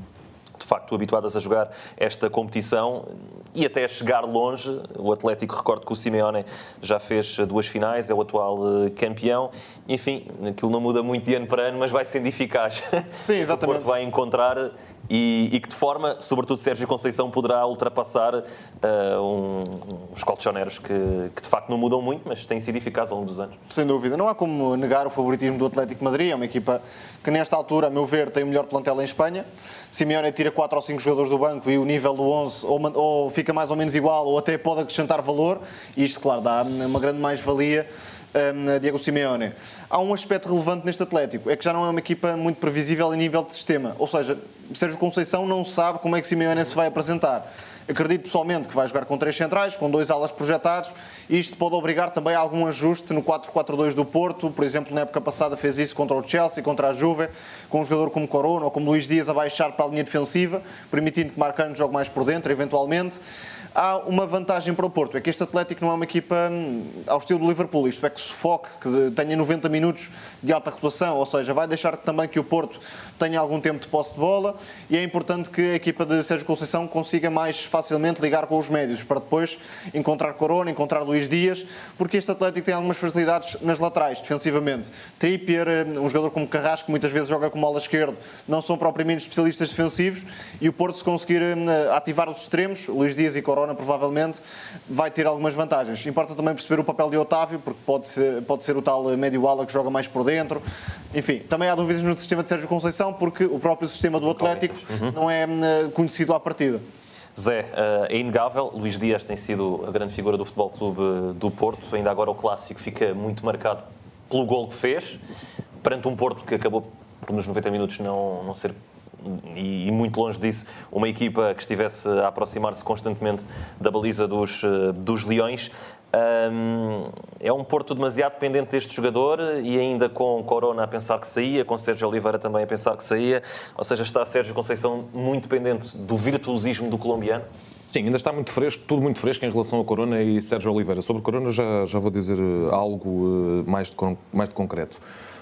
de facto habituadas a jogar esta competição e até chegar longe. O Atlético, recordo que o Simeone já fez duas finais, é o atual eh, campeão. Enfim, aquilo não muda muito de ano para ano, mas vai sendo eficaz. Sim, exatamente. O Porto vai encontrar e, e que de forma, sobretudo Sérgio Conceição, poderá ultrapassar eh, um, uns colchoneros que, que de facto não mudam muito, mas têm sido eficazes ao longo dos anos. Sem dúvida. Não há como negar o favoritismo do Atlético Madrid. É uma equipa que, nesta altura, a meu ver, tem o melhor plantel em Espanha. Simeone tira 4 ou 5 jogadores do banco e o nível do 11 ou, ou fica mais ou menos igual ou até pode acrescentar valor. Isto, claro, dá uma grande mais-valia a Diego Simeone. Há um aspecto relevante neste Atlético, é que já não é uma equipa muito previsível em nível de sistema. Ou seja, Sérgio Conceição não sabe como é que Simeone se vai apresentar. Acredito pessoalmente que vai jogar com três centrais, com dois alas projetados, e isto pode obrigar também a algum ajuste no 4-4-2 do Porto. Por exemplo, na época passada fez isso contra o Chelsea, contra a Juve, com um jogador como Corona ou como Luís Dias a baixar para a linha defensiva, permitindo que Marcano jogue mais por dentro, eventualmente. Há uma vantagem para o Porto, é que este Atlético não é uma equipa hum, ao estilo do Liverpool, isto é que sufoque, que tenha 90 minutos de alta rotação, ou seja, vai deixar também que o Porto tenha algum tempo de posse de bola e é importante que a equipa de Sérgio Conceição consiga mais facilmente ligar com os médios para depois encontrar Corona, encontrar Luís Dias, porque este Atlético tem algumas facilidades nas laterais, defensivamente. Trippier, um jogador como Carrasco, que muitas vezes joga como ala esquerdo, não são propriamente especialistas defensivos e o Porto, se conseguir hum, ativar os extremos, Luís Dias e Corona, provavelmente, vai ter algumas vantagens. Importa também perceber o papel de Otávio, porque pode ser, pode ser o tal médio ala que joga mais por dentro. Enfim, também há dúvidas no sistema de Sérgio Conceição, porque o próprio sistema do Atlético não é hum, conhecido à partida. Zé, eh, é inegável, Luís Dias tem sido a grande figura do Futebol Clube do Porto, ainda agora o clássico fica muito marcado pelo gol que fez, perante um Porto que acabou por nos 90 minutos não, não ser, e, e muito longe disso, uma equipa que estivesse a aproximar-se constantemente da baliza dos, eh, dos Leões. Hum, é um Porto demasiado dependente deste jogador e ainda com Corona a pensar que saía, com Sérgio Oliveira também a pensar que saía, ou seja, está Sérgio Conceição muito dependente do virtuosismo do colombiano. Sim, ainda está muito fresco, tudo muito fresco em relação a Corona e Sérgio Oliveira. Sobre Corona já, já vou dizer eh, algo eh, mais de, mais de concreto.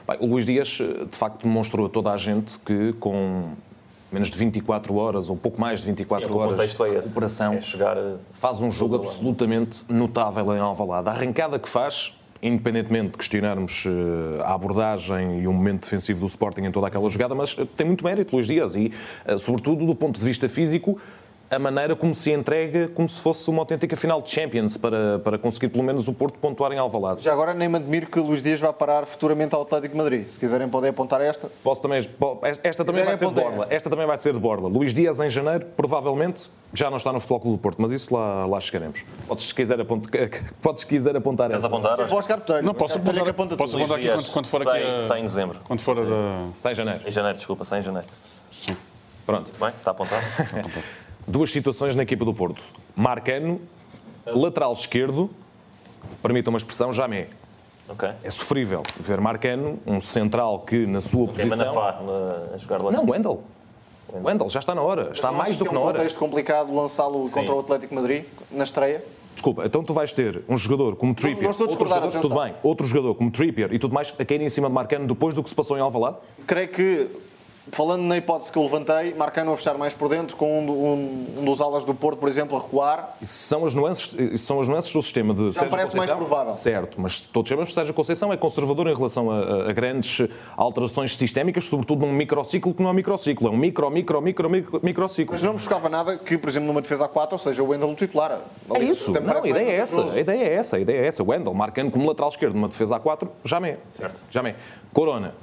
Bem, o Luís Dias, de facto, demonstrou a toda a gente que com menos de 24 horas, ou pouco mais de 24 Sim, horas é de esse. operação, É chegar a- faz um jogo absolutamente notável em Alvalade. A arrancada que faz, independentemente de questionarmos eh, a abordagem e o momento defensivo do Sporting em toda aquela jogada, mas eh, tem muito mérito Luís Dias e, eh, sobretudo, do ponto de vista físico, a maneira como se entrega como se fosse uma autêntica final de Champions para, para conseguir pelo menos o Porto pontuar em Alvalade. Já agora nem me admiro que Luís Dias vá parar futuramente ao Atlético de Madrid. Se quiserem podem apontar esta. Posso também, esta também Quiserem vai ser de borla. esta. Esta também vai ser de borla. Luís Dias em janeiro, provavelmente, já não está no Futebol Clube do Porto, mas isso lá, lá chegaremos. Podes, se quiser, apontar, podes, se quiser apontar Queres essa. apontar? Eu vou Oscar Botelho. Não, posso é apontar, aponta posso apontar aqui quando, quando for sai- aqui a, sai em dezembro. Quando for a da... Sai em janeiro. Em janeiro, desculpa, sem janeiro. Pronto. Bem, está apontado? Duas situações na equipa do Porto. Marcano, lateral esquerdo, permita uma expressão, Jamé. ok. É sofrível ver Marcano, um central que na sua Tem posição... Manafá na- a jogar lá. Não, Wendel. Wendel, já está na hora. Está Não mais do que é na um hora. contexto complicado lançá-lo contra o Atlético Madrid na estreia. Desculpa, então tu vais ter um jogador como Trippier, não estou a outro jogador, tudo bem, outro jogador como Trippier e tudo mais a cair em cima de Marcano depois do que se passou em Alvalade? Creio que, falando na hipótese que eu levantei, Marcano a fechar mais por dentro, com um, um- um dos alas do Porto, por exemplo, a recuar. Isso são as nuances, isso são as nuances do sistema de Sérgio parece mais Conceição. provável. Certo, mas todos sabemos que Sérgio Conceição é conservador em relação a, a- a grandes alterações sistémicas, sobretudo num microciclo que não é um microciclo, é um micro, micro, micro, micro microciclo. Mas não me chocava nada que, por exemplo, numa defesa a 4, ou seja, o Wendel o titular. É Ali, isso, até me não, a ideia é mais essa, a ideia é essa, a ideia é essa. Wendel, marcando como lateral esquerdo numa defesa A4, jamais. Certo. Jamais. Corona,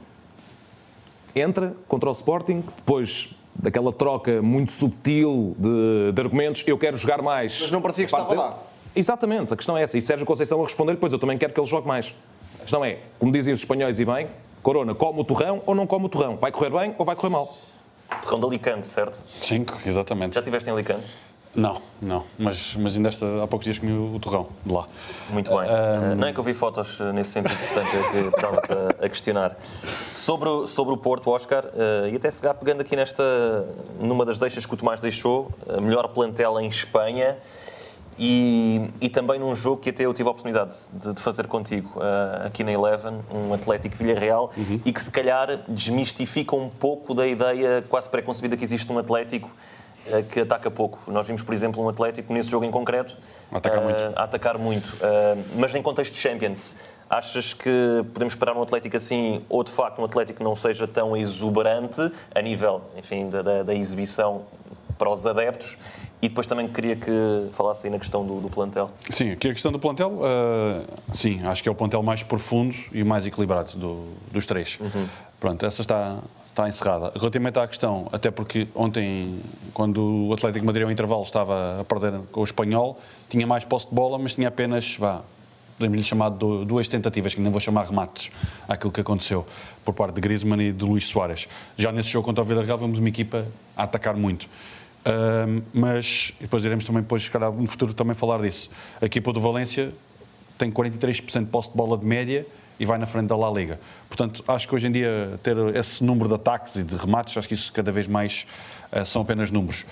entra contra o Sporting, depois daquela troca muito subtil de, de argumentos, eu quero jogar mais. Mas não parecia que estava dele. lá. Exatamente, a questão é essa. E Sérgio Conceição a responder, pois eu também quero que ele jogue mais. A questão é, como dizem os espanhóis e bem, Corona come o torrão ou não come o torrão? Vai correr bem ou vai correr mal? Terrão de Alicante, certo? Cinco, exatamente. Já estiveste em Alicante? Não, não. Mas, mas ainda esta, há poucos dias comi o torrão de lá. Muito bem. Uh, não é que eu vi fotos uh, nesse sentido, portanto, é que estava-te a, a, questionar. Sobre o, sobre o Porto, Oscar, uh, e até se pegando aqui nesta, numa das deixas que o Tomás deixou, a melhor plantela em Espanha. E, e, também num jogo que até eu tive a oportunidade de, de fazer contigo uh, aqui na Eleven, um Atlético Villarreal, uhum. e que se calhar desmistifica um pouco da ideia quase pré-concebida que existe um Atlético que ataca pouco. Nós vimos, por exemplo, um Atlético nesse jogo em concreto atacar uh, a atacar muito, mas em contexto de Champions. Achas que podemos esperar um Atlético assim, ou de facto um Atlético que não seja tão exuberante a nível, enfim, da, da, da exibição para os adeptos e depois também queria que falasse aí na questão do, do plantel. Sim, aqui a questão do plantel, uh, sim, acho que é o plantel mais profundo e mais equilibrado do, dos três. Uhum. Pronto, essa está, está encerrada. Relativamente à questão, até porque ontem, quando o Atlético Madrid ao intervalo estava a perder com o Espanhol, tinha mais posse de bola, mas tinha apenas, vá, podemos-lhe chamar de duas tentativas, que nem vou chamar remates, àquilo que aconteceu por parte de Griezmann e de Luís Soares. Já nesse jogo contra o Villarreal vimos uma equipa a atacar muito. Mas depois iremos também, depois, calhar, no futuro, também falar disso. A equipa do Valência tem 43% de posse de bola de média e vai na frente da La Liga. Portanto, acho que hoje em dia ter esse número de ataques e de remates, acho que isso cada vez mais uh, são apenas números.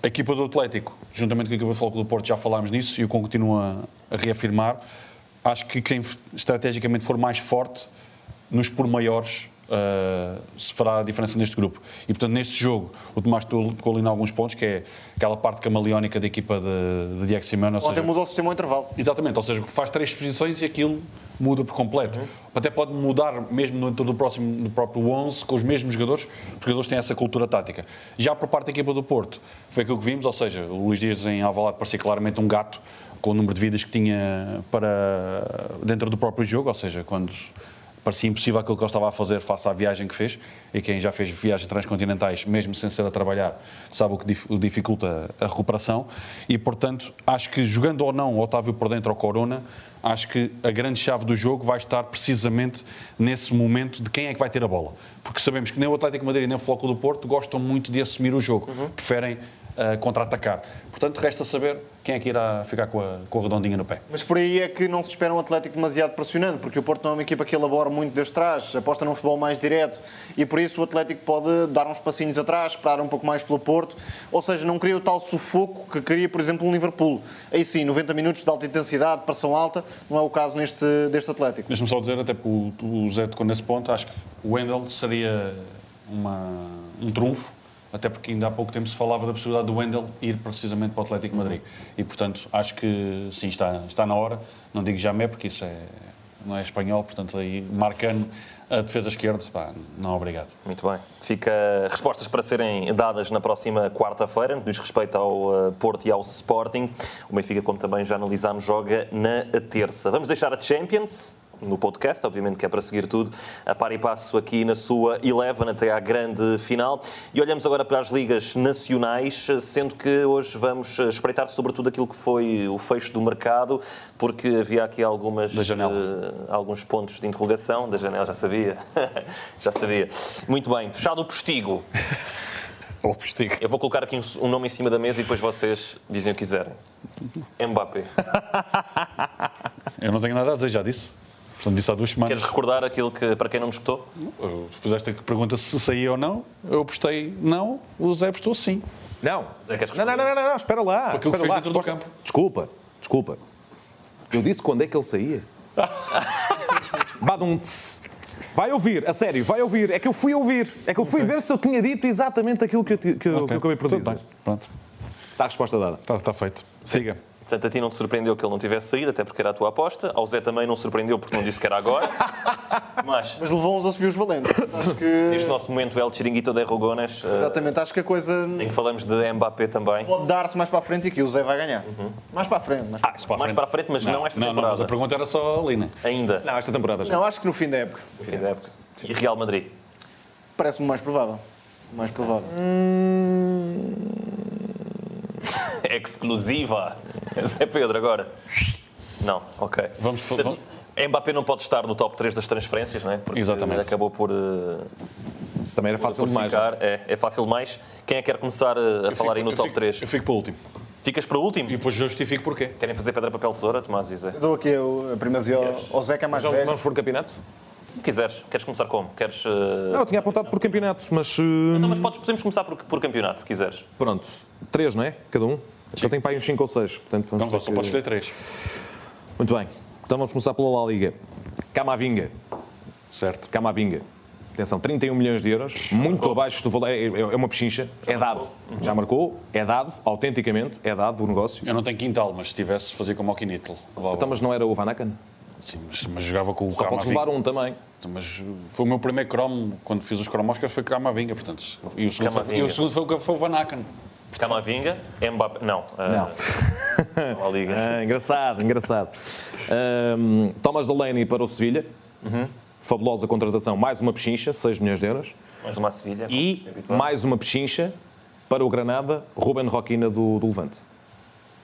A equipa do Atlético, juntamente com a equipa do Futebol do Porto, já falámos nisso e eu continuo a, a reafirmar. Acho que quem estrategicamente for mais forte nos por maiores uh, se fará a diferença neste grupo. E, portanto, neste jogo, o Tomás em alguns pontos, que é aquela parte camaleónica da equipa de, de Diego Simeone. Ontem mudou o sistema ao intervalo. Exatamente, ou seja, faz três posições e aquilo muda por completo. Uhum. Até pode mudar mesmo dentro do, próximo, do próprio 11, com os mesmos jogadores, os jogadores têm essa cultura tática. Já por parte da equipa do Porto, foi aquilo que vimos, ou seja, o Luís Dias em Alvalade parecia claramente um gato, com o número de vidas que tinha para dentro do próprio jogo, ou seja, quando parecia impossível aquilo que ele estava a fazer face à viagem que fez. E quem já fez viagens transcontinentais, mesmo sem ser a trabalhar, sabe o que dificulta a recuperação. E, portanto, acho que jogando ou não Otávio por dentro ou Corona, acho que a grande chave do jogo vai estar precisamente nesse momento de quem é que vai ter a bola. Porque sabemos que nem o Atlético Madrid nem o Floco do Porto gostam muito de assumir o jogo. Uhum. Preferem uh, contra-atacar. Portanto, resta saber quem é que irá ficar com a, com a redondinha no pé. Mas por aí é que não se espera um Atlético demasiado pressionante, porque o Porto não é uma equipa que elabora muito desde trás, aposta num futebol mais direto e por isso o Atlético pode dar uns passinhos atrás, esperar um pouco mais pelo Porto, ou seja, não cria o tal sufoco que queria, por exemplo, um Liverpool. Aí sim, 90 minutos de alta intensidade, pressão alta, não é o caso neste, deste Atlético. Deixa-me só dizer, até porque o, o Zé tocou nesse ponto, acho que o Wendel seria uma, um trunfo até porque ainda há pouco tempo se falava da possibilidade do Wendel ir precisamente para o Atlético Madrid. E, portanto, acho que sim, está, está na hora. Não digo jamais, porque isso é, não é espanhol, portanto, aí marcando a defesa esquerda, pá, não obrigado. Muito bem. Fica respostas para serem dadas na próxima quarta-feira, no que diz respeito ao uh, Porto e ao Sporting. O Benfica, como também já analisámos, joga na terça. Vamos deixar a Champions no podcast, obviamente que é para seguir tudo, a par e passo aqui na sua Eleven até à grande final. E olhamos agora para as ligas nacionais, sendo que hoje vamos espreitar sobretudo aquilo que foi o fecho do mercado, porque havia aqui algumas, uh, alguns pontos de interrogação. Da janela, já sabia. já sabia. Muito bem, fechado o postigo. o postigo. Eu vou colocar aqui um, um nome em cima da mesa e depois vocês dizem o que quiserem. Mbappé. Eu não tenho nada a dizer, já disse. Portanto, disse há duas semanas. Queres recordar aquilo que, para quem não gostou? Tu fizeste a pergunta se saía ou não. Eu apostei não, o Zé apostou sim. Não. Zé, queres não, não, não, não, não, espera lá. Porque ele fez lá, dentro do campo. Desculpa, desculpa. Eu disse quando é que ele saía. Badum Vai ouvir, a sério, vai ouvir. É que eu fui ouvir. É que eu fui okay. ver se eu tinha dito exatamente aquilo que eu, que eu, okay. que eu acabei por dizer. Pronto. Está a resposta dada. Está, está feito. Siga. Portanto, a ti não te surpreendeu que ele não tivesse saído, até porque era a tua aposta. Ao Zé também não surpreendeu porque não disse que era agora. Mas, Mas levou-os a subir os valentes. Acho que... Neste nosso momento, El Chiringuito de Rogones. Eh, Exatamente, acho que a coisa. Em que falamos de Mbappé também. Pode dar-se mais para a frente e que o Zé vai ganhar. Uhum. Mais para a frente. Mais para, ah, frente. mais para a frente, mas não, não esta não, temporada. Não, mas a pergunta era só ali, né? Ainda. Não, esta temporada já. Não, acho que no fim da época. No fim da época. E Real Madrid? Parece-me mais provável. Mais provável. Hum... Exclusiva. É Pedro agora. Não, ok. Vamos, vamos... Mbappé não pode estar no top 3 das transferências, não é? Porque Exatamente. acabou por. Uh, Isso também era fácil demais. Ficar, é, é fácil demais. Quem é que quer começar a, a falar fico, aí no top fico, 3? Eu fico para o último. Ficas para o último? E depois justifico porquê. Querem fazer pedra, papel, tesoura, Tomás e Zé? Eu dou aqui o- a primazia ao, Zé, que é mais Vamos, velho. vamos por campeonato? Se quiseres. Queres começar como? Queres... eh, Não, eu tinha apontado por campeonato, mas. eh, Então, mas podes, podemos começar por, por campeonato, se quiseres. Pronto, três, não é? Cada um? Eu tenho para aí uns 5 ou 6. Portanto, vamos Então só que- podes escolher três. Muito bem. Então vamos começar pela La Liga. Camavinga. Certo. Camavinga. Atenção, 31 milhões de euros, muito abaixo do valor. É, é- é uma pechincha. É dado. Já marcou, é dado, autenticamente, é dado o negócio. Eu não tenho quintal, mas se tivesse, fazia como ao Kinitl. Levava- Então, mas não era o Vanakan? Sim, mas, mas jogava com o Só podes Camavinga. levar um também. Mas foi o meu primeiro cromo, quando fiz os cromoscas, foi Camavinga, portanto. E o segundo, foi, e o segundo foi, o- foi o Vanaken. Camavinga, Mbappé... Não. Não. Não. A Liga. Ah, engraçado, engraçado. Ahm, Thomas Delaney para o Sevilha. Fabulosa contratação. Mais uma pechincha, 6 milhões de euros. Mais uma Sevilha. E mais uma pechincha para o Granada, Ruben Roquina do, do Levante.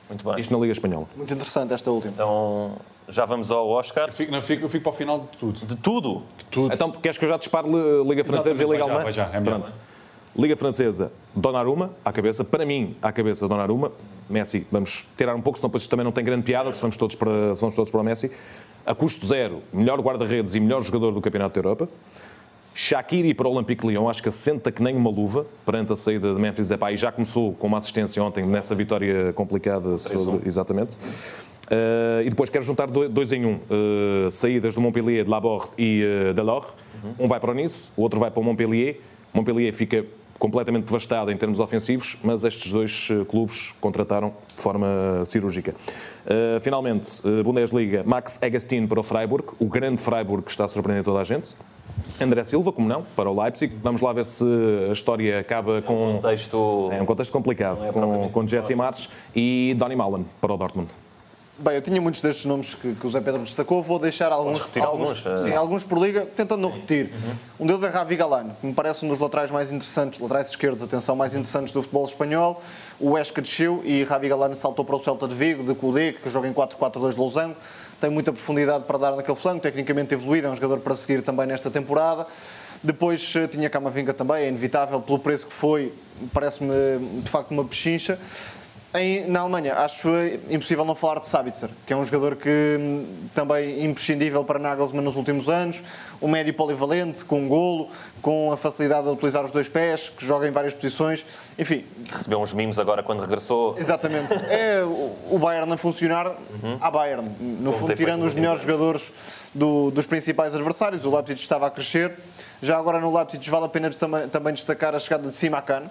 Muito bem. Isto na Liga Espanhola. Muito interessante esta última. Então, já vamos ao Oscar. Eu fico, não, fico, eu fico para o final de tudo. De tudo. Tudo. Então, queres que eu já dispare Li- Liga Francesa e Liga vai já, Alemã? vai já, é melhor. Pronto. Liga Francesa, Donnarumma, à cabeça. Para mim, à cabeça, Donnarumma. Messi, vamos tirar um pouco, senão depois também não tem grande piada, se vamos todos para, se vamos todos para o Messi. A custo zero, melhor guarda-redes e melhor jogador do Campeonato da Europa. Shaqiri para o Olympique Lyon, acho que assenta que nem uma luva perante a saída de Memphis Depay já começou com uma assistência ontem nessa vitória complicada sobre, exatamente. Uh, e depois quero juntar do- dois em um, Uh, saídas do Montpellier, de Laborde e uh, Delors. Um vai para o Nice, o outro vai para o Montpellier. Montpellier fica completamente devastado em termos ofensivos, mas estes dois uh, clubes contrataram de forma cirúrgica. Uh, finalmente, Bundesliga, Max Agustin para o Freiburg, o grande Freiburg que está a surpreender toda a gente. André Silva, como não, para o Leipzig. Vamos lá ver se a história acaba com. Contexto... É um contexto complicado, é com, com Jesse Marques e Donny Malen para o Dortmund. Bem, eu tinha muitos destes nomes que, que o Zé Pedro destacou, vou deixar alguns, repetir alguns, é. sim, alguns por liga, tentando não repetir. Um deles é Ravi Galano, que me parece um dos laterais mais interessantes, laterais esquerdos, atenção, mais interessantes do futebol espanhol. O Esca desceu e Ravi Galano saltou para o Celta de Vigo, de Cudê, que joga em 4-4-2 de Losango. Tem muita profundidade para dar naquele flanco, tecnicamente evoluído, é um jogador para seguir também nesta temporada. Depois eh, tinha Camavinga também, é inevitável, pelo preço que foi, parece-me de facto uma pechincha. Em- na Alemanha, acho impossível não falar de Sabitzer, que é um jogador que hum, também imprescindível para Nagelsmann nos últimos anos, um médio polivalente, com um golo, com a facilidade de utilizar os dois pés, que joga em várias posições. Enfim, Recebeu uns mimos agora quando regressou. exatamente. É o- Bayern a funcionar à Bayern. No fundo, tem tirando os melhores jogadores do- dos principais adversários. O Leipzig estava a crescer. Já agora no Leipzig vale a pena também, também destacar a chegada de Simakan,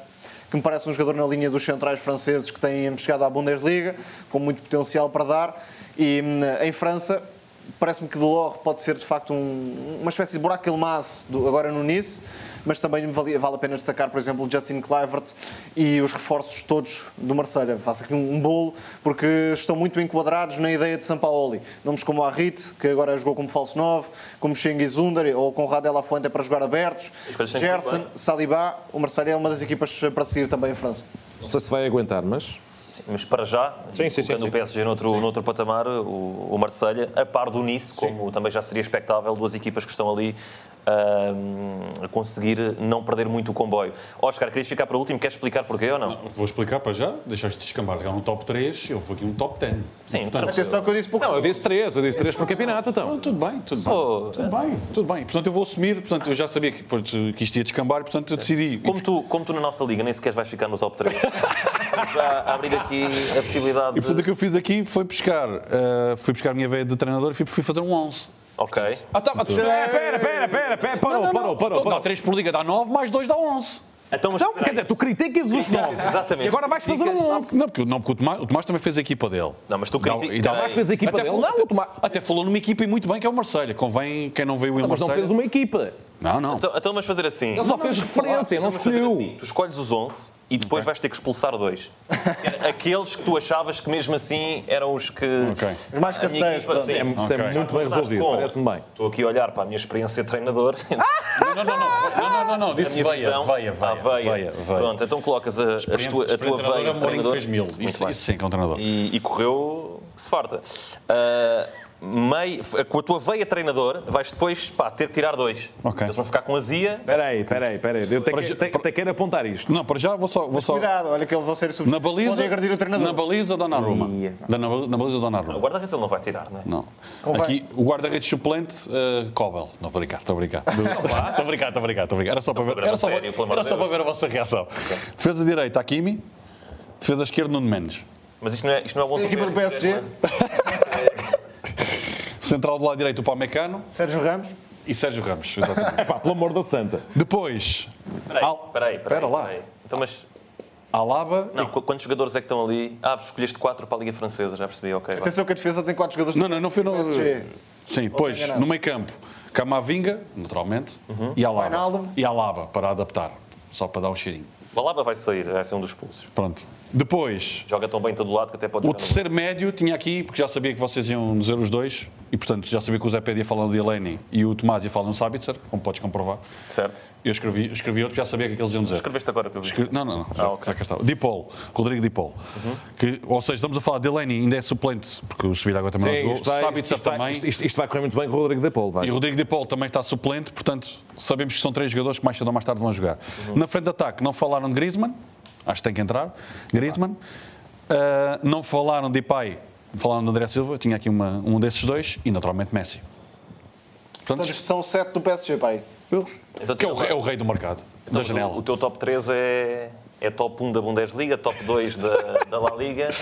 que me parece um jogador na linha dos centrais franceses que têm chegado à Bundesliga, com muito potencial para dar. E hum, em França, parece-me que Delors pode ser de facto um- uma espécie de buraco Elmas agora no Nice, mas também vale, vale a pena destacar, por exemplo, o Justin Kluivert e os reforços todos do Marselha. Faço aqui um, bolo, porque estão muito enquadrados na ideia de Sampaoli. Nomes como Arrit, que agora jogou como falso 9, como Cengiz Under ou com Radel à Fuente para jogar abertos, Gerson. Salibá, o Marselha é uma das equipas para seguir também em França. Não sei se vai aguentar, mas Sim, mas para já, Sim, sim, sim, sim. o PSG noutro, noutro patamar, o, o Marselha, a par do Nice, como também já seria expectável, duas equipas que estão ali a conseguir não perder muito o comboio. Oscar, querias ficar para o último? Queres explicar porquê ou não? Vou explicar para já, deixaste de descambar. É um top 3, eu vou aqui um top 10. Sim, Portanto, Atenção que eu disse pouco. Não, eu disse três, eu disse três para o campeonato, então. Pronto, tudo bem, tudo bem. Tudo bem, tudo bem. Portanto, eu vou assumir, portanto, eu já sabia que, portanto, que isto ia descambar, portanto, eu decidi. Como tu, como tu na nossa liga nem sequer vais ficar no top 3. já abrir aqui a possibilidade E portanto, o de... que eu fiz aqui foi buscar, eh, fui buscar a minha veia de treinador e fui, fui fazer um 11. Ok. Ah, tá, Espera, espera, espera, espera, espera, parou, parou, parou, Dá parou. 3 por liga, dá 9, mais 2 dá 11. Então, Não, espera quer dizer, tu criticas os nove. Exatamente. E agora vais fazer um 11. Não, porque, não, porque o, Tomás, o Tomás também fez a equipa dele. Não, mas tu Dá- criticas... e dá- Tomás fez a equipa Até dele. falou- Não, o Tomás... Até falou numa equipa e muito bem que é o Marselha. Convém quem não veio o Mas não Marselha. fez uma equipa. Não, não. Então, então vamos fazer assim. Ele só fez referência, não escolheu. assim. Tu escolhes os 11 e depois vais ter que expulsar dois. Aqueles que tu achavas que mesmo assim eram os que... Ok. Os mais A casteiros, equipa, pronto. sim. É, isso é muito bem resolvido, com- parece-me bem. Estou aqui a olhar para a minha experiência de treinador. Não, não, não, não, não, não, não, não. A Disse veia, visão, veia, à veia, veia. veia, veia. Pronto, então colocas a, as tua, a tua veia de Mourinho treinador. fez mil. Isso, isso sim que é um treinador. E, e correu se farta. Ah, meio, com a tua veia treinador, vais depois pá, ter que tirar dois. Ok. Eles vão ficar com azia. Espera aí, espera aí, espera aí. Eu tenho Para que, já- tenho, tenho que ir apontar isto. Não, para já vou só. Vou só Cuidado, olha que eles ao serem na baliza. podem agredir o treinador. Na baliza, Donnarumma. Da- Na, na baliza, O guarda-redes ele não vai tirar, não é? Não. Aqui, o guarda-redes suplente, uh, Cobel. Não, estou a brincar, estou a brincar. Estou a brincar, estou a brincar, estou a brincar. Era só para ver, era só, sério, amor era só para ver a vossa reação. Defesa direita, Hakimi. Defesa esquerda, Nuno Mendes. Mas isto não é, isto não é bom equipa do PSG, Central do lado direito, o Pamecano. Sérgio Ramos. E Sérgio Ramos, exatamente. Pá, pelo amor da santa. Depois, Espera aí, Al- espera aí, espera Espera aí, lá. espera aí. Então, mas, Alaba. não, qu- quantos jogadores é que estão ali? Ah, escolheste quatro para a Liga Francesa, já percebi, ok. vai. Atenção que a defesa tem quatro jogadores Não, não, não foi no. Sim, depois, enganado. no meio campo, Camavinga, naturalmente, e Alaba. Wijnaldum. E Alaba, para adaptar, só para dar um cheirinho. Balaba vai sair, vai ser um dos expulsos. Pronto. Depois, Joga tão bem em todo lado que até pode o terceiro médio tinha aqui, porque já sabia que vocês iam dizer os dois, e portanto já sabia que o Zé Pedro ia falando de Eleni e o Tomás ia falando de Sabitzer, como podes comprovar. Certo? Eu escrevi, escrevi outro, já sabia o que é que eles iam dizer. Escreveste agora que eu vi. Escre- Não, não, não. Já, Ah, ok. já cá estava. Dipol, Rodrigo Dipol. Que, ou seja, estamos a falar de Eleni, ainda é suplente, porque o Sevilha agora também Sim, não isto jogou. vai, Sabitzer isto, vai, também. isto, isto- isto vai correr muito bem com o Rodrigo Paulo. Vai. E o Rodrigo de Paul também está suplente, portanto, sabemos que são três jogadores que mais cedo ou mais tarde vão jogar. Na frente de ataque, não falaram de Griezmann, acho que tem que entrar. Griezmann. Ah, não falaram de Ipay, falaram de André Silva, tinha aqui uma- um desses dois, e naturalmente Messi. Portanto, Portanto, são sete do PSG, pai. Então, que é o, é o rei do mercado, Então, da o- janela. O, teu top 3 é, é top 1 da Bundesliga, top 2 da, da La Liga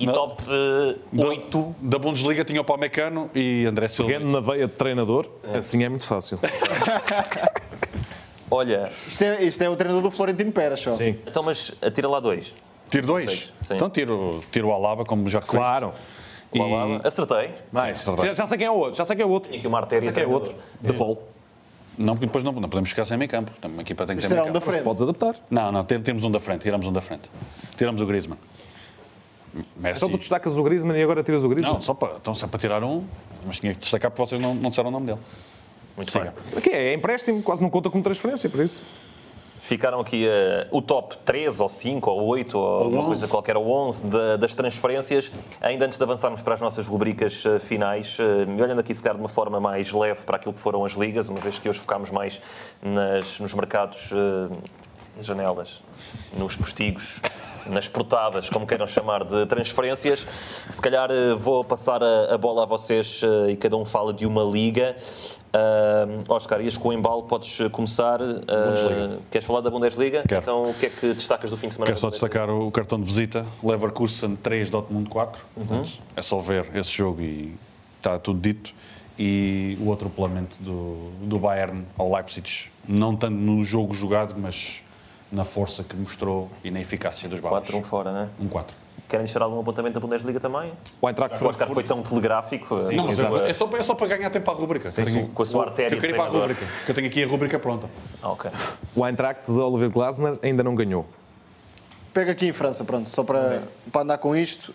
e Não. top eh, Da- 8. Da Bundesliga tinha o Pamecano e André Silva. Pegando na veia de treinador, assim é muito fácil. Olha, Isto é, isto é o treinador do Florentino Pérez, só. Sim. então, mas atira lá dois. Tiro dois? Sim. Então tiro, tiro o Alaba, como já referiste. Claro. E- O Alaba. Acertei. Mais. Já, já sei quem é o outro. Já sei quem é o outro. Tinha aqui uma artéria Já sei quem é o outro. De Paulo. Não, porque depois não, não podemos ficar sem meio campo. Uma equipa tem que ter Isto era meio um da campo. frente. Podes adaptar. Não, não, tem- temos um da frente, tiramos um da frente. Tiramos o Griezmann. Messi. Então tu destacas o Griezmann e agora tiras o Griezmann? Não, só para, então só para tirar um, mas tinha que destacar porque vocês não, não disseram o nome dele. Muito Siga. bem. Aqui é empréstimo, quase não conta como transferência, por isso. Ficaram aqui eh, o top 3 ou 5 ou 8 ou alguma coisa qualquer, ou 11 da- das transferências. Ainda antes de avançarmos para as nossas rubricas eh, finais, e olhando aqui se calhar de uma forma mais leve para aquilo que foram as ligas, uma vez que hoje focámos mais nas, nos mercados, nas janelas, nos postigos, nas portadas, como queiram chamar, de transferências. Se calhar eh, vou passar a, a bola a vocês eh, e cada um fala de uma liga. Uh, Oscar, ias com o embalo, podes começar. Uh. Queres falar da Bundesliga? Quero. Então, o que é que destacas do fim de semana? Quero só destacar o cartão de visita, Leverkusen 3, Dortmund 4. Portanto, É só ver esse jogo e está tudo dito. E o outro atropelamento do, do Bayern ao Leipzig, não tanto no jogo jogado, mas na força que mostrou e na eficácia dos Bávarios. 4-1 fora, né? Um 4. Querem deixar algum apontamento da Bundesliga também? O Eintracht O Oscar foi Frankfurt. tão telegráfico. eh, Não, mas é só, é só para ganhar tempo para a rubrica. Sim, tenho- com a sua artéria Eu quero ir para a rubrica, porque eu tenho aqui a rubrica pronta. Ah, ok. O Eintracht de Oliver Glasner ainda não ganhou. Pega aqui em França, pronto, só para, para andar com isto.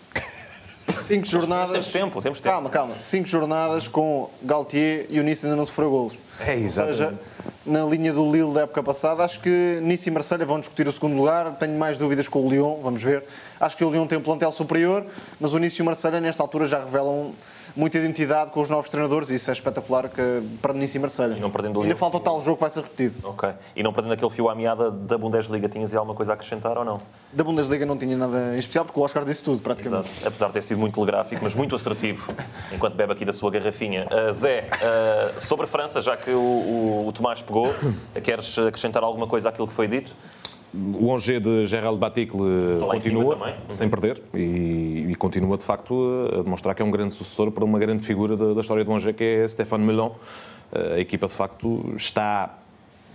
Cinco jornadas. Temos tempo, temos tempo. Calma, calma. Cinco jornadas com Galtier e o Nice ainda não sofreu golos. É, Ou seja, exatamente. na linha do Lille da época passada, acho que Nice e Marselha vão discutir o segundo lugar. Tenho mais dúvidas com o Lyon, vamos ver. Acho que o Lyon tem um plantel superior, mas o Nice e o Marselha, nesta altura, já revelam muita identidade com os novos treinadores e isso é espetacular que, para Nice e Marselha. E não perdendo Ainda falta o tal jogo que vai ser repetido. Ok. E não perdendo aquele fio à meada da Bundesliga, tinhas alguma coisa a acrescentar ou não? Da Bundesliga não tinha nada em especial, porque o Oscar disse tudo, praticamente. Exato. Apesar de ter sido muito telegráfico, mas muito assertivo, enquanto bebe aqui da sua garrafinha. Uh, Zé, uh, sobre a França, já que o, o- o Tomás pegou, queres acrescentar alguma coisa àquilo que foi dito? O Angers de Gerald Baticle continua também. sem perder e, e continua de facto a demonstrar que é um grande sucessor para uma grande figura da, da história do Angers que é Stéphane Melon. A equipa de facto está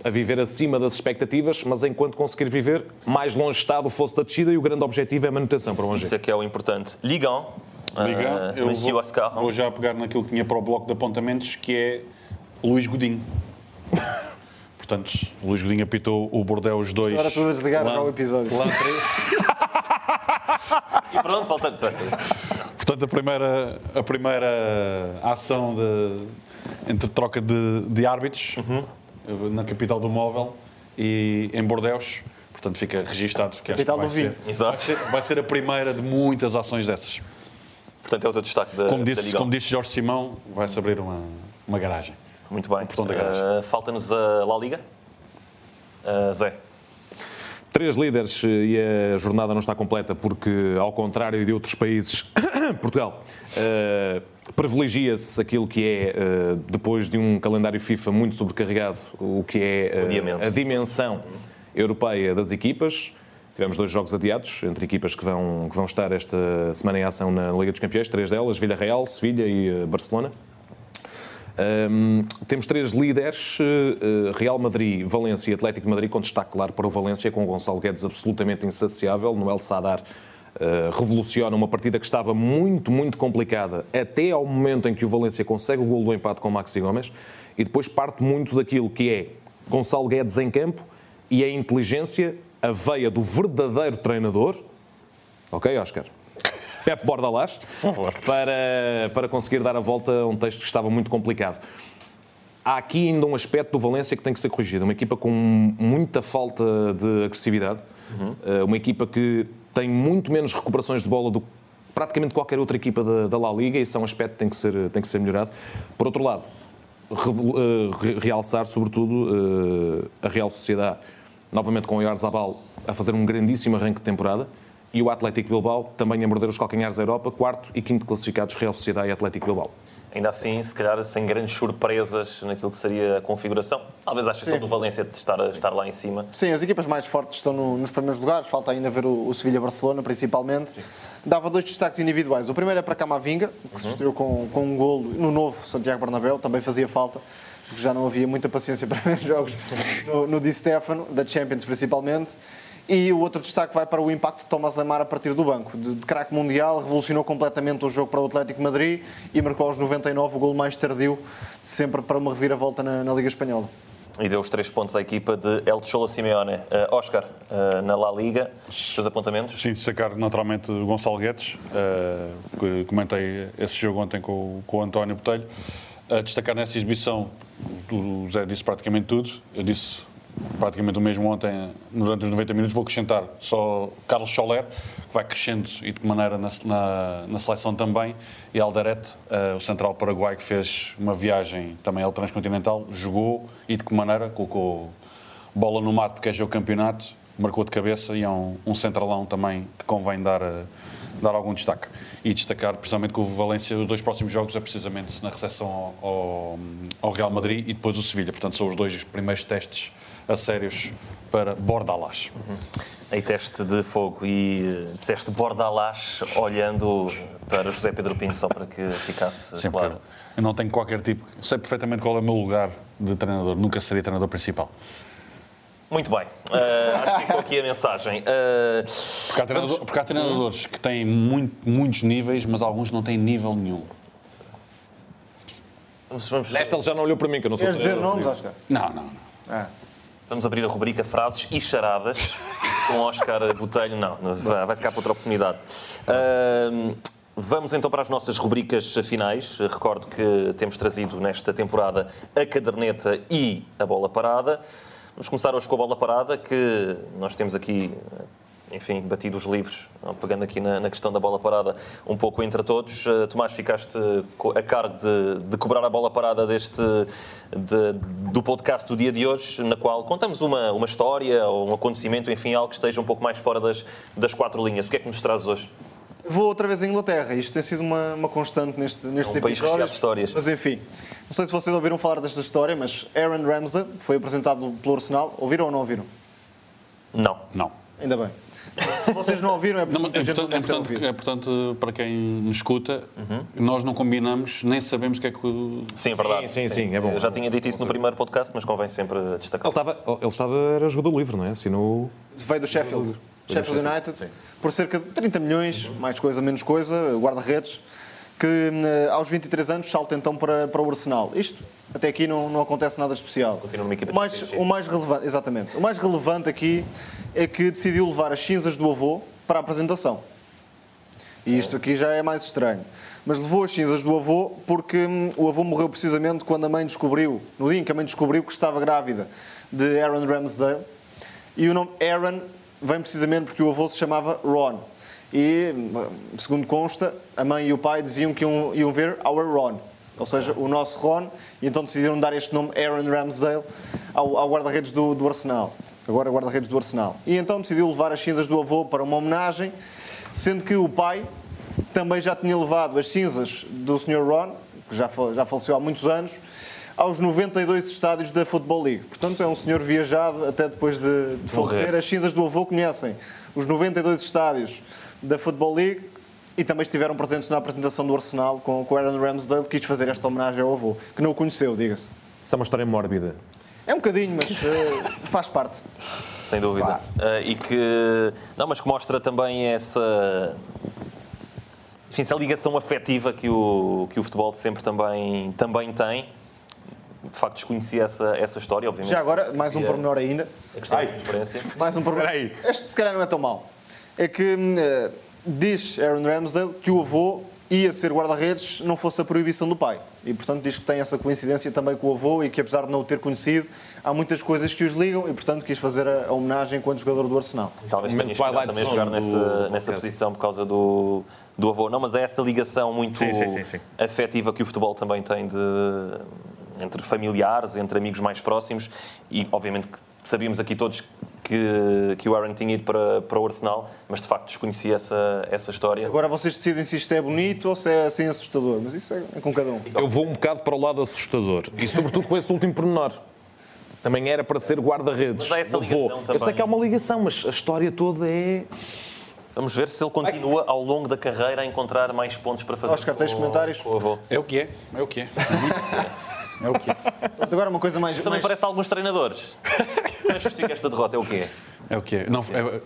a viver acima das expectativas, mas enquanto conseguir viver, mais longe está do fosso da descida e o grande objetivo é a manutenção para o Angers. Isso é que é o importante. Ligão. Liga, uh, eu vou, Oscar. vou já pegar naquilo que tinha para o bloco de apontamentos, que é Luís Godinho. Portanto, o Luís Godinho apitou o Bordeaux 2. Agora tudo a desligar já o episódio. Lá 3. E pronto, falta. Portanto, a primeira, a primeira ação de, entre troca de, de árbitros na capital do móvel e em Bordeaux. Portanto, fica registado que esta Capital vai do vinho. ser, vai, Exato. ser, vai ser a primeira de muitas ações dessas. Portanto, é o teu destaque da, Como da disse, Liga. como disse Jorge Simão, vai-se abrir uma, uma garagem. Muito bem. Uh, Falta-nos a La Liga. Uh, Zé. Três líderes e a jornada não está completa porque, ao contrário de outros países, Portugal eh, privilegia-se aquilo que é, depois de um calendário FIFA muito sobrecarregado, o que é Adiamento. a dimensão europeia das equipas. Tivemos dois jogos adiados entre equipas que vão, que vão estar esta semana em ação na Liga dos Campeões, três delas, Vila Real, Sevilha e Barcelona. Hum, temos três líderes, eh, eh, Real Madrid, Valência e Atlético Madrid, com destaque claro para o Valência, com o Gonçalo Guedes absolutamente insaciável. Noel Sadar eh, revoluciona uma partida que estava muito, muito complicada, até ao momento em que o Valência consegue o gol do empate com o Maxi Gomes, e depois parte muito daquilo que é Gonçalo Guedes em campo e a inteligência, a veia do verdadeiro treinador, ok, Oscar? Pep Bordalás, para, para conseguir dar a volta a um texto que estava muito complicado. Há aqui ainda um aspecto do Valência que tem que ser corrigido. Uma equipa com muita falta de agressividade, Eh, uma equipa que tem muito menos recuperações de bola do que praticamente qualquer outra equipa da, da La Liga, e isso é um aspecto que tem que ser, tem que ser melhorado. Por outro lado, eh, re- realçar, sobretudo, eh, a Real Sociedade, novamente com o Oyarzabal a fazer um grandíssimo arranque de temporada, e o Atlético Bilbao também a morder os calcanhares da Europa, quarto e quinto classificados Real Sociedade e Atlético Bilbao. Ainda assim, se calhar sem grandes surpresas naquilo que seria a configuração. Talvez à exceção Sim. do Valência de estar, estar lá em cima. Sim, as equipas mais fortes estão no- nos primeiros lugares, falta ainda ver o, o Sevilha-Barcelona, principalmente. Dava dois destaques individuais. O primeiro é para Camavinga, que se estreou com, com um golo no novo Santiago Bernabéu, também fazia falta, porque já não havia muita paciência para ver jogos no, no Di Stefano, da Champions principalmente. E o outro destaque vai para o impacto de Thomas Lemar a partir do banco. De, de craque mundial, revolucionou completamente o jogo para o Atlético de Madrid e marcou aos 99 o golo mais tardio, de sempre para uma reviravolta na, na Liga Espanhola. E deu os três pontos à equipa de El Cholo Simeone. Uh, Oscar, uh, na La Liga, os seus apontamentos? Sim, destacar naturalmente o Gonçalo Guedes, eh, que comentei esse jogo ontem com, o- com o António Botelho. A destacar nessa exibição, o Zé disse praticamente tudo, eu disse praticamente o mesmo ontem, durante os 90 minutos, vou acrescentar só Carlos Soler, que vai crescendo e de que maneira na, na, na seleção também, e Alderete, eh, o central paraguai, que fez uma viagem também ao transcontinental, jogou e de que maneira colocou bola no mato porque é jogo campeonato, marcou de cabeça e é um, um centralão também que convém dar, eh, dar algum destaque. E destacar precisamente que o Valência, os dois próximos jogos é precisamente na recepção ao, ao, ao Real Madrid e depois o Sevilha. Portanto, são os dois primeiros testes a sérios para Bordalás. Aí teste de fogo e uh, disseste Bordalás olhando para José Pedro Pinto só para que ficasse Sempre claro. eu não tenho qualquer tipo, sei perfeitamente qual é o meu lugar de treinador, nunca seria treinador principal. Muito bem, Uh, acho que ficou aqui a mensagem. Uh, Porque há, treinador- porque há treinadores que têm muito- muitos níveis, mas alguns não têm nível nenhum. vamos, vamos, Nesta ele já não olhou para mim, que eu não sou Queres dizer treinador, nomes. Oscar? Não, não, não. Ah. Vamos abrir a rubrica Frases e Charadas com Oscar Botelho. Não, vai ficar para outra oportunidade. Uh, Vamos então para as nossas rubricas finais. Recordo que temos trazido nesta temporada a caderneta e a bola parada. Vamos começar hoje com a bola parada, que nós temos aqui, enfim, batido os livros, pegando aqui na, na questão da bola parada um pouco entre todos. Uh, Tomás, ficaste co- a cargo de, de cobrar a bola parada deste, de- do podcast do dia de hoje, na qual contamos uma, uma história ou um acontecimento, enfim, algo que esteja um pouco mais fora das, das quatro linhas. O que é que nos traz hoje? Vou outra vez à Inglaterra. Isto tem sido uma, uma constante neste, nestes É um país episódios. recheado de histórias. Mas enfim, não sei se vocês ouviram falar desta história, mas Aaron Ramsdale foi apresentado pelo Arsenal. Ouviram ou não ouviram? Não. Não. Ainda bem. Se vocês não ouviram, é porque Não, é, gente não importante, é, ouvido. é importante para quem nos escuta, Uhum. nós não combinamos, nem sabemos o que é que. o- Sim, é verdade. sim, sim, é bom. Eu já tinha dito isso no primeiro podcast, mas convém sempre Ele destacar. estava, ele estava, era jogador livre, não é? Assinou. Veio do Sheffield. Sheffield United, por cerca de 30 milhões, mais coisa, menos coisa, guarda-redes, que eh, aos 23 anos salta então para, para o Arsenal. Isto, até aqui, não, não acontece nada especial. Continua numa equipa de Championship. o mais relevante, exatamente. O mais relevante aqui é que decidiu levar as cinzas do avô para a apresentação. E isto aqui já é mais estranho. Mas levou as cinzas do avô porque hum, o avô morreu precisamente quando a mãe descobriu, no dia em que a mãe descobriu que estava grávida de Aaron Ramsdale. E o nome Aaron vem precisamente porque o avô se chamava Ron. E, segundo consta, a mãe e o pai diziam que iam, iam ver Our Ron, ou seja, o nosso Ron, e então decidiram dar este nome Aaron Ramsdale ao, ao guarda-redes do, do Arsenal, agora guarda-redes do Arsenal. E então decidiu levar as cinzas do avô para uma homenagem, sendo que o pai também já tinha levado as cinzas do Sr. Ron, que já, já faleceu há muitos anos, aos 92 estádios da Football League. Portanto, é um senhor viajado até depois de, de falecer. As cinzas do avô conhecem os 92 estádios da Football League e também estiveram presentes na apresentação do Arsenal com, com Aaron Ramsdale, que quis fazer esta homenagem ao avô, que não o conheceu, diga-se. Isso é uma história mórbida. É um bocadinho, mas eh, faz parte. Sem dúvida. Ah, e que. Não, mas que mostra também essa. Enfim, essa ligação afetiva que o, que o futebol sempre também, também tem. De facto, desconhecia essa, essa história, obviamente. Já agora, mais um E pormenor ainda. A questão da experiência. Mais um pormenor. Este se calhar não é tão mau. É que eh, diz Aaron Ramsdale que o avô ia ser guarda-redes não fosse a proibição do pai. E, portanto, diz que tem essa coincidência também com o avô e que, apesar de não o ter conhecido, há muitas coisas que os ligam e, portanto, quis fazer a, homenagem enquanto jogador do Arsenal. Talvez tenha inspirado também a jogar do- nessa, do nessa posição por causa do, do avô. Não, mas é essa ligação muito Sim, sim, sim, sim. afetiva que o futebol também tem de, entre familiares, entre amigos mais próximos e, obviamente, que sabíamos aqui todos que, que o Aaron tinha ido para, para o Arsenal, mas de facto desconhecia essa, essa história. Agora vocês decidem se isto é bonito ou se é assim assustador, mas isso é, é com cada um. Eu vou um bocado para o lado assustador. E sobretudo com esse último pormenor. Também era para ser guarda-redes. Mas há essa Eu vou. ligação Eu também. sei que há uma ligação, mas a história toda é. Vamos ver se ele continua ao longo da carreira a encontrar mais pontos para fazer. Oscar, tens com- comentários? Com o avô. É o que é. É o que é. É o é. Portanto, Agora uma coisa mais... Também mais... parece alguns treinadores. Mas justifica esta derrota, é o quê? É o que é. Não, é,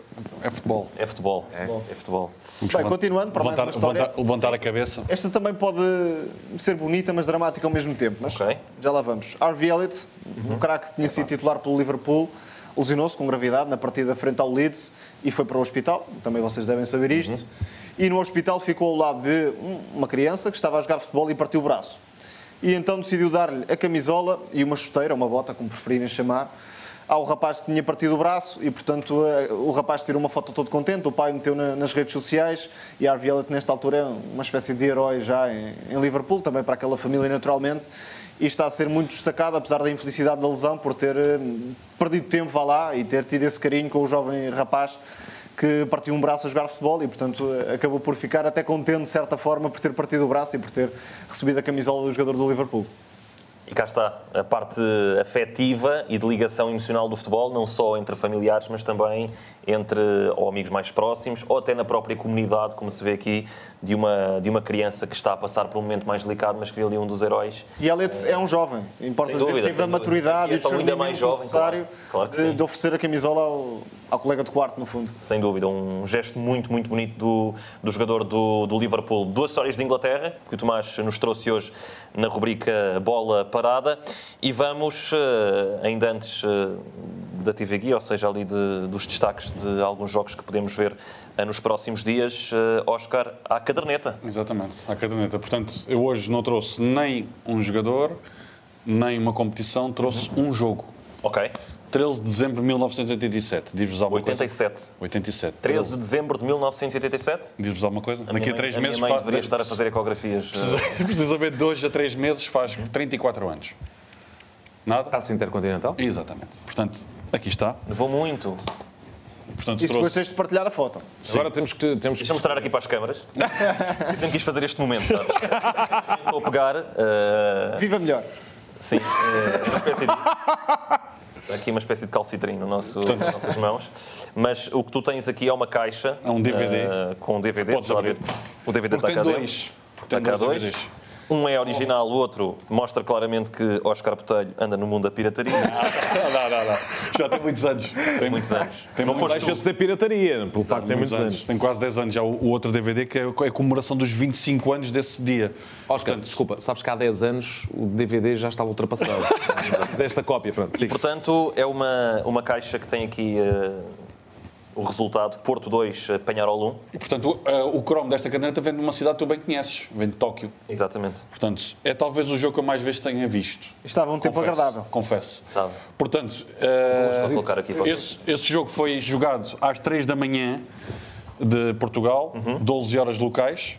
é futebol. É futebol. É, futebol. Vamos Bem, continuando para mais levantar, uma história. levantar- levantar a cabeça. Esta também pode ser bonita, mas dramática ao mesmo tempo. Mas Ok. já lá vamos. Harvey Elliott, um craque que tinha sido titular pelo Liverpool, lesionou-se com gravidade na partida frente ao Leeds e foi para o hospital. Também vocês devem saber isto. E no hospital ficou ao lado de um- uma criança que estava a jogar futebol e partiu o braço. E então decidiu dar-lhe a camisola e uma chuteira, uma bota, como preferirem chamar, ao rapaz que tinha partido o braço e, portanto, eh, o rapaz tirou uma foto todo contente, o pai meteu na- nas redes sociais e Harvey Elliott, nesta altura, é uma espécie de herói já em, Liverpool, também para aquela família, naturalmente, e está a ser muito destacado, apesar da infelicidade da lesão, por ter eh, perdido tempo, vá lá, e ter tido esse carinho com o jovem rapaz que partiu um braço a jogar futebol e, portanto, acabou por ficar até contente, de certa forma, por ter partido o braço e por ter recebido a camisola do jogador do Liverpool. E cá está, a parte afetiva e de ligação emocional do futebol, não só entre familiares, mas também entre ou amigos mais próximos, ou até na própria comunidade, como se vê aqui, de uma, de uma criança que está a passar por um momento mais delicado, mas que vê ali um dos heróis. E Elliot é um jovem, importa Sem dizer dúvida, que teve a dúvida. maturidade E e é o só ainda mais jovem, necessário claro. Claro de, de oferecer a camisola ao, ao colega de quarto, no fundo. Sem dúvida, um gesto muito, muito bonito do, do jogador do, do Liverpool. Duas histórias de Inglaterra, que o Tomás nos trouxe hoje na rubrica Bola Parada. E vamos, eh, ainda antes eh, da TV Guia, ou seja, ali de- dos destaques de alguns jogos que podemos ver eh, nos próximos dias, Oscar, à caderneta. Exatamente, à caderneta. Portanto, eu hoje não trouxe nem um jogador, nem uma competição, trouxe um jogo. Ok. 13 de dezembro de 1987. Diz-vos alguma 87. coisa? 87. 13 de dezembro de 1987. Diz-vos alguma coisa? A Daqui a 3 mãe, meses minha mãe fa- deveria estar a fazer ecografias. eh, Precisamente de hoje a 3 meses faz 34 anos. Nada? Taça Intercontinental? Exatamente. Portanto, aqui está. Nevou muito. Portanto, E depois tens de partilhar a foto. Agora temos que. Temos que... Deixa-me mostrar aqui para as câmaras. Eu sempre quis fazer este momento, sabes? Estou a pegar. eh, Viva melhor. sim, eh, uma espécie disso. Aqui uma espécie de calcitrim no nosso, nas nossas mãos. Mas o que tu tens aqui é uma caixa. É um DVD. eh, com um DVD. Podes abrir. O DVD Porque está cá dois. dentro. Está cá dois. Um é original, o outro mostra claramente que Oscar Botelho anda no mundo da pirataria. Não, não, não, não. Já tem muitos anos. Tem muitos anos. Tem Não foste Deixa de ser pirataria, pelo facto de ter muitos anos. anos. Tem quase 10 anos já o, o outro DVD que é a comemoração dos 25 anos desse dia. Oscar, desculpa, sabes que há 10 anos o DVD já estava ultrapassado. Fizeste a cópia, pronto. Sim. Portanto, é uma, uma caixa que tem aqui eh, o resultado Porto 2, eh, Penharol 1. E, portanto, o, eh, o Chrome desta caderneta vem de uma cidade que tu bem conheces, vem de Tóquio. Exatamente. Portanto, é talvez o jogo que eu mais vezes tenha visto. Estava um tempo Confesso, agradável. Confesso. Sabe? Portanto, Vou colocar aqui para esse, esse jogo foi jogado às 3 da manhã de Portugal, 12 horas locais.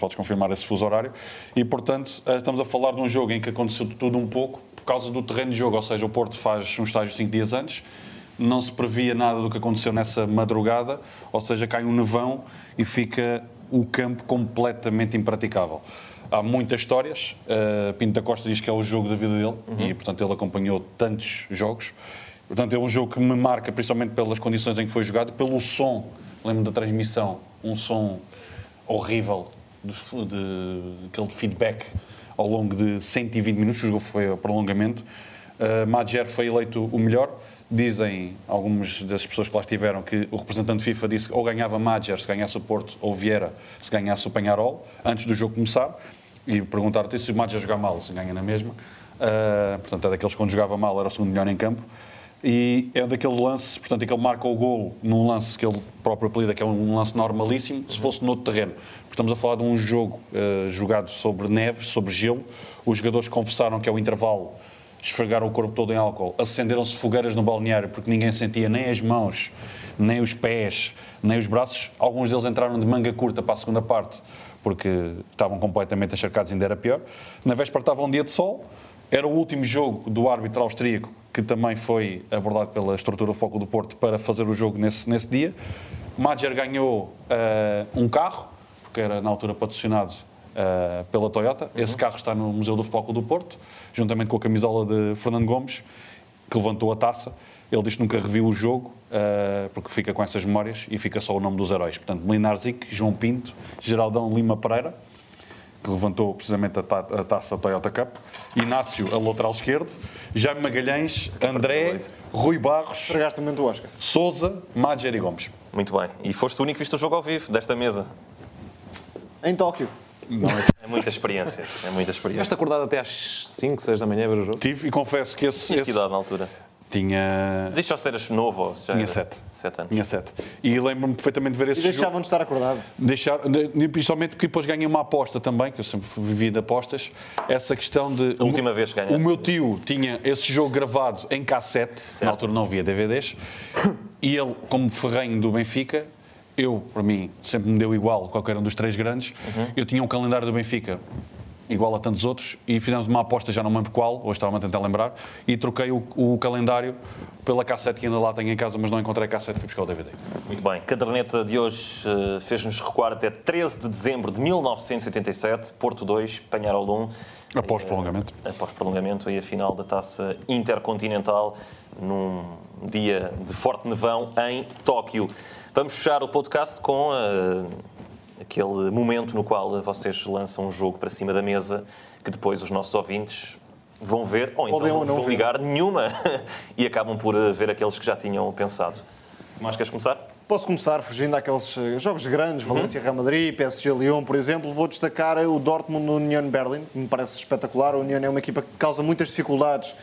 Podes confirmar esse fuso horário. E, portanto, estamos a falar de um jogo em que aconteceu tudo um pouco por causa do terreno de jogo. Ou seja, o Porto faz um estágio 5 dias antes, não se previa nada do que aconteceu nessa madrugada, ou seja, cai um nevão e fica o campo completamente impraticável. Há muitas histórias. Uh, Pinto da Costa diz que é o jogo da vida dele e, portanto, ele acompanhou tantos jogos. Portanto, é um jogo que me marca principalmente pelas condições em que foi jogado, pelo som. Lembro da transmissão, um som horrível, de, de, aquele feedback ao longo de 120 minutos. O jogo foi a prolongamento. Uh, Madjer foi eleito o melhor. Dizem algumas das pessoas que lá estiveram que o representante FIFA disse que ou ganhava Madjer se ganhasse o Porto, ou Vieira se ganhasse o Penharol, antes do jogo começar. E perguntaram-te se o Madjer jogar mal, se ganha na mesma. Uh, portanto, é daqueles que quando jogava mal era o segundo melhor em campo. E é daquele lance, portanto, em que ele marca o golo num lance que ele próprio apelida, que é um lance normalíssimo, se fosse no outro terreno. Estamos a falar de um jogo uh, jogado sobre neve, sobre gelo. Os jogadores confessaram que ao intervalo esfregaram o corpo todo em álcool, acenderam-se fogueiras no balneário porque ninguém sentia nem as mãos, nem os pés, nem os braços. Alguns deles entraram de manga curta para a segunda parte porque estavam completamente encharcados, ainda era pior. Na véspera estava um dia de sol, era o último jogo do árbitro austríaco que também foi abordado pela estrutura do Foco do Porto para fazer o jogo nesse, nesse dia. Madger ganhou uh, um carro, porque era na altura patrocinado uh, pela Toyota. Uhum. Esse carro está no Museu do Futebol do Porto, juntamente com a camisola de Fernando Gomes, que levantou a taça. Ele diz que nunca reviu o jogo, uh, porque fica com essas memórias e fica só o nome dos heróis. Portanto, Melinar Zic, João Pinto, Geraldão Lima Pereira, que levantou precisamente a, ta a taça Toyota Cup, Inácio, a lateral esquerdo, Jaime Magalhães, André, Rui Barros, o Oscar. Souza, Madger e Gomes. Muito bem. E foste o único que viste o jogo ao vivo desta mesa. Em Tóquio. Não é É muita experiência. É muita experiência. Estiveste acordado até às 5, 6 da manhã ver o jogo? Tive e confesso que esse, Tinhas que esse idade na altura? tinha, Mas isto só se eras novo ou se já tinha era- sete. Sete anos. Tinha sete. E lembro-me perfeitamente de ver E esse jogo. deixavam de estar acordado. Deixar, de- principalmente porque depois ganhei uma aposta também, que eu sempre vivi de apostas, essa questão de... A última vez que ganhaste. O meu tio tinha esse jogo gravado em cassete, na altura não havia DVDs, e ele, como ferrenho do Benfica, eu, para mim, sempre me deu igual qualquer um dos três grandes, Uhum. eu tinha um calendário do Benfica igual a tantos outros, e fizemos uma aposta, já não me lembro qual, hoje estava-me a tentar lembrar, e troquei o, o calendário pela cassete que ainda lá tenho em casa, mas não encontrei a cassete, fui buscar o DVD. Muito bem. Caderneta de hoje eh, fez-nos recuar até 13 de dezembro de 1987, Porto 2, Panharol 1. Após Eh, prolongamento. Após prolongamento, aí a final da taça intercontinental, num dia de forte nevão em Tóquio. Vamos fechar o podcast com eh, aquele momento no qual vocês lançam um jogo para cima da mesa que depois os nossos ouvintes vão ver ou então não não vão ver. ligar nenhuma e acabam por eh, ver aqueles que já tinham pensado. Mas queres começar? Posso começar fugindo àqueles eh, jogos grandes, Valência, Real Madrid, PSG, Lyon, por exemplo. Vou destacar o Dortmund no Union Berlin, que me parece espetacular. O Union é uma equipa que causa muitas dificuldades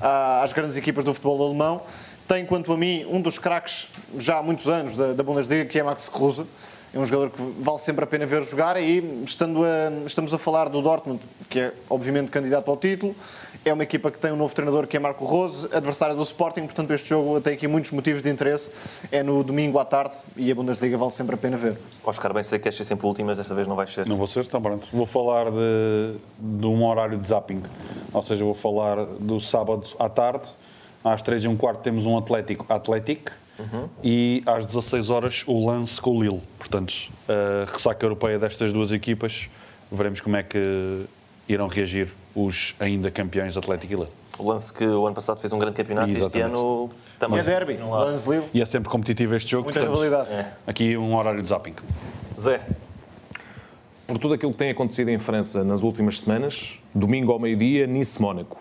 às grandes equipas do futebol alemão. Tem, quanto a mim, um dos craques já há muitos anos da, da Bundesliga, que é Max Kruse. É um jogador que vale sempre a pena ver jogar e estando a- estamos a falar do Dortmund, que é obviamente candidato ao título. É uma equipa que tem um novo treinador que é Marco Rose, adversário do Sporting, portanto este jogo tem aqui muitos motivos de interesse. É no domingo à tarde e a Bundesliga vale sempre a pena ver. Oscar, bem sei que ser sempre o último, mas desta vez não vais ser. Não vou ser, então pronto. Vou falar de, de um horário de zapping. Ou seja, vou falar do sábado à tarde. Às 3 e um quarto temos um Atlético Atlético. E às 16 horas o lance com o Lille. Portanto, a ressaca europeia destas duas equipas, veremos como é que irão reagir os ainda campeões Atlético e Lille. O lance que o ano passado fez um grande campeonato, este Exatamente. ano também. E é derby, Não há. Lance Lille, E é sempre competitivo este jogo. muita rivalidade. Aqui um horário de zapping. Zé, Por tudo aquilo que tem acontecido em França nas últimas semanas, domingo ao meio-dia, Nice-Mónaco.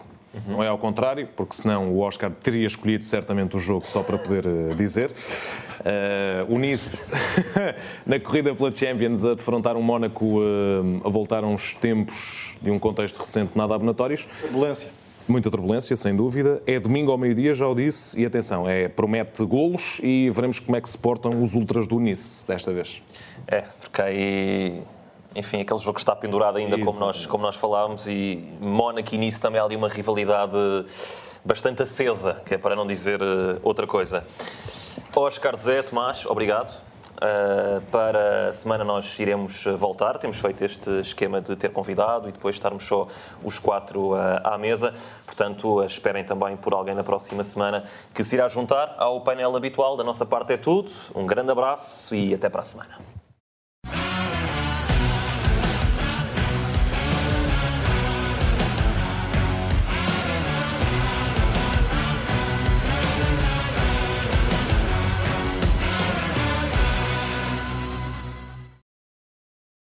Não é ao contrário, porque senão o Oscar teria escolhido certamente o jogo só para poder eh, dizer. Eh, o Nice, na corrida pela Champions, a defrontar um Mónaco eh, a voltar a uns tempos de um contexto recente nada abonatórios. Turbulência. Muita turbulência, sem dúvida. É domingo ao meio-dia, já o disse, e atenção, é, promete golos e veremos como é que se portam os ultras do Nice desta vez. é, porque aí. Enfim, aquele jogo está pendurado ainda, como nós, como nós falámos, e Mónaco e Nice também há ali uma rivalidade bastante acesa, que é para não dizer eh, outra coisa. Oscar Zé, Tomás, obrigado. Uh, para a semana nós iremos voltar. Temos feito este esquema de ter convidado e depois estarmos só os quatro uh, à mesa. Portanto, uh, esperem também por alguém na próxima semana que se irá juntar ao painel habitual. Da nossa parte é tudo. Um grande abraço e até para a semana.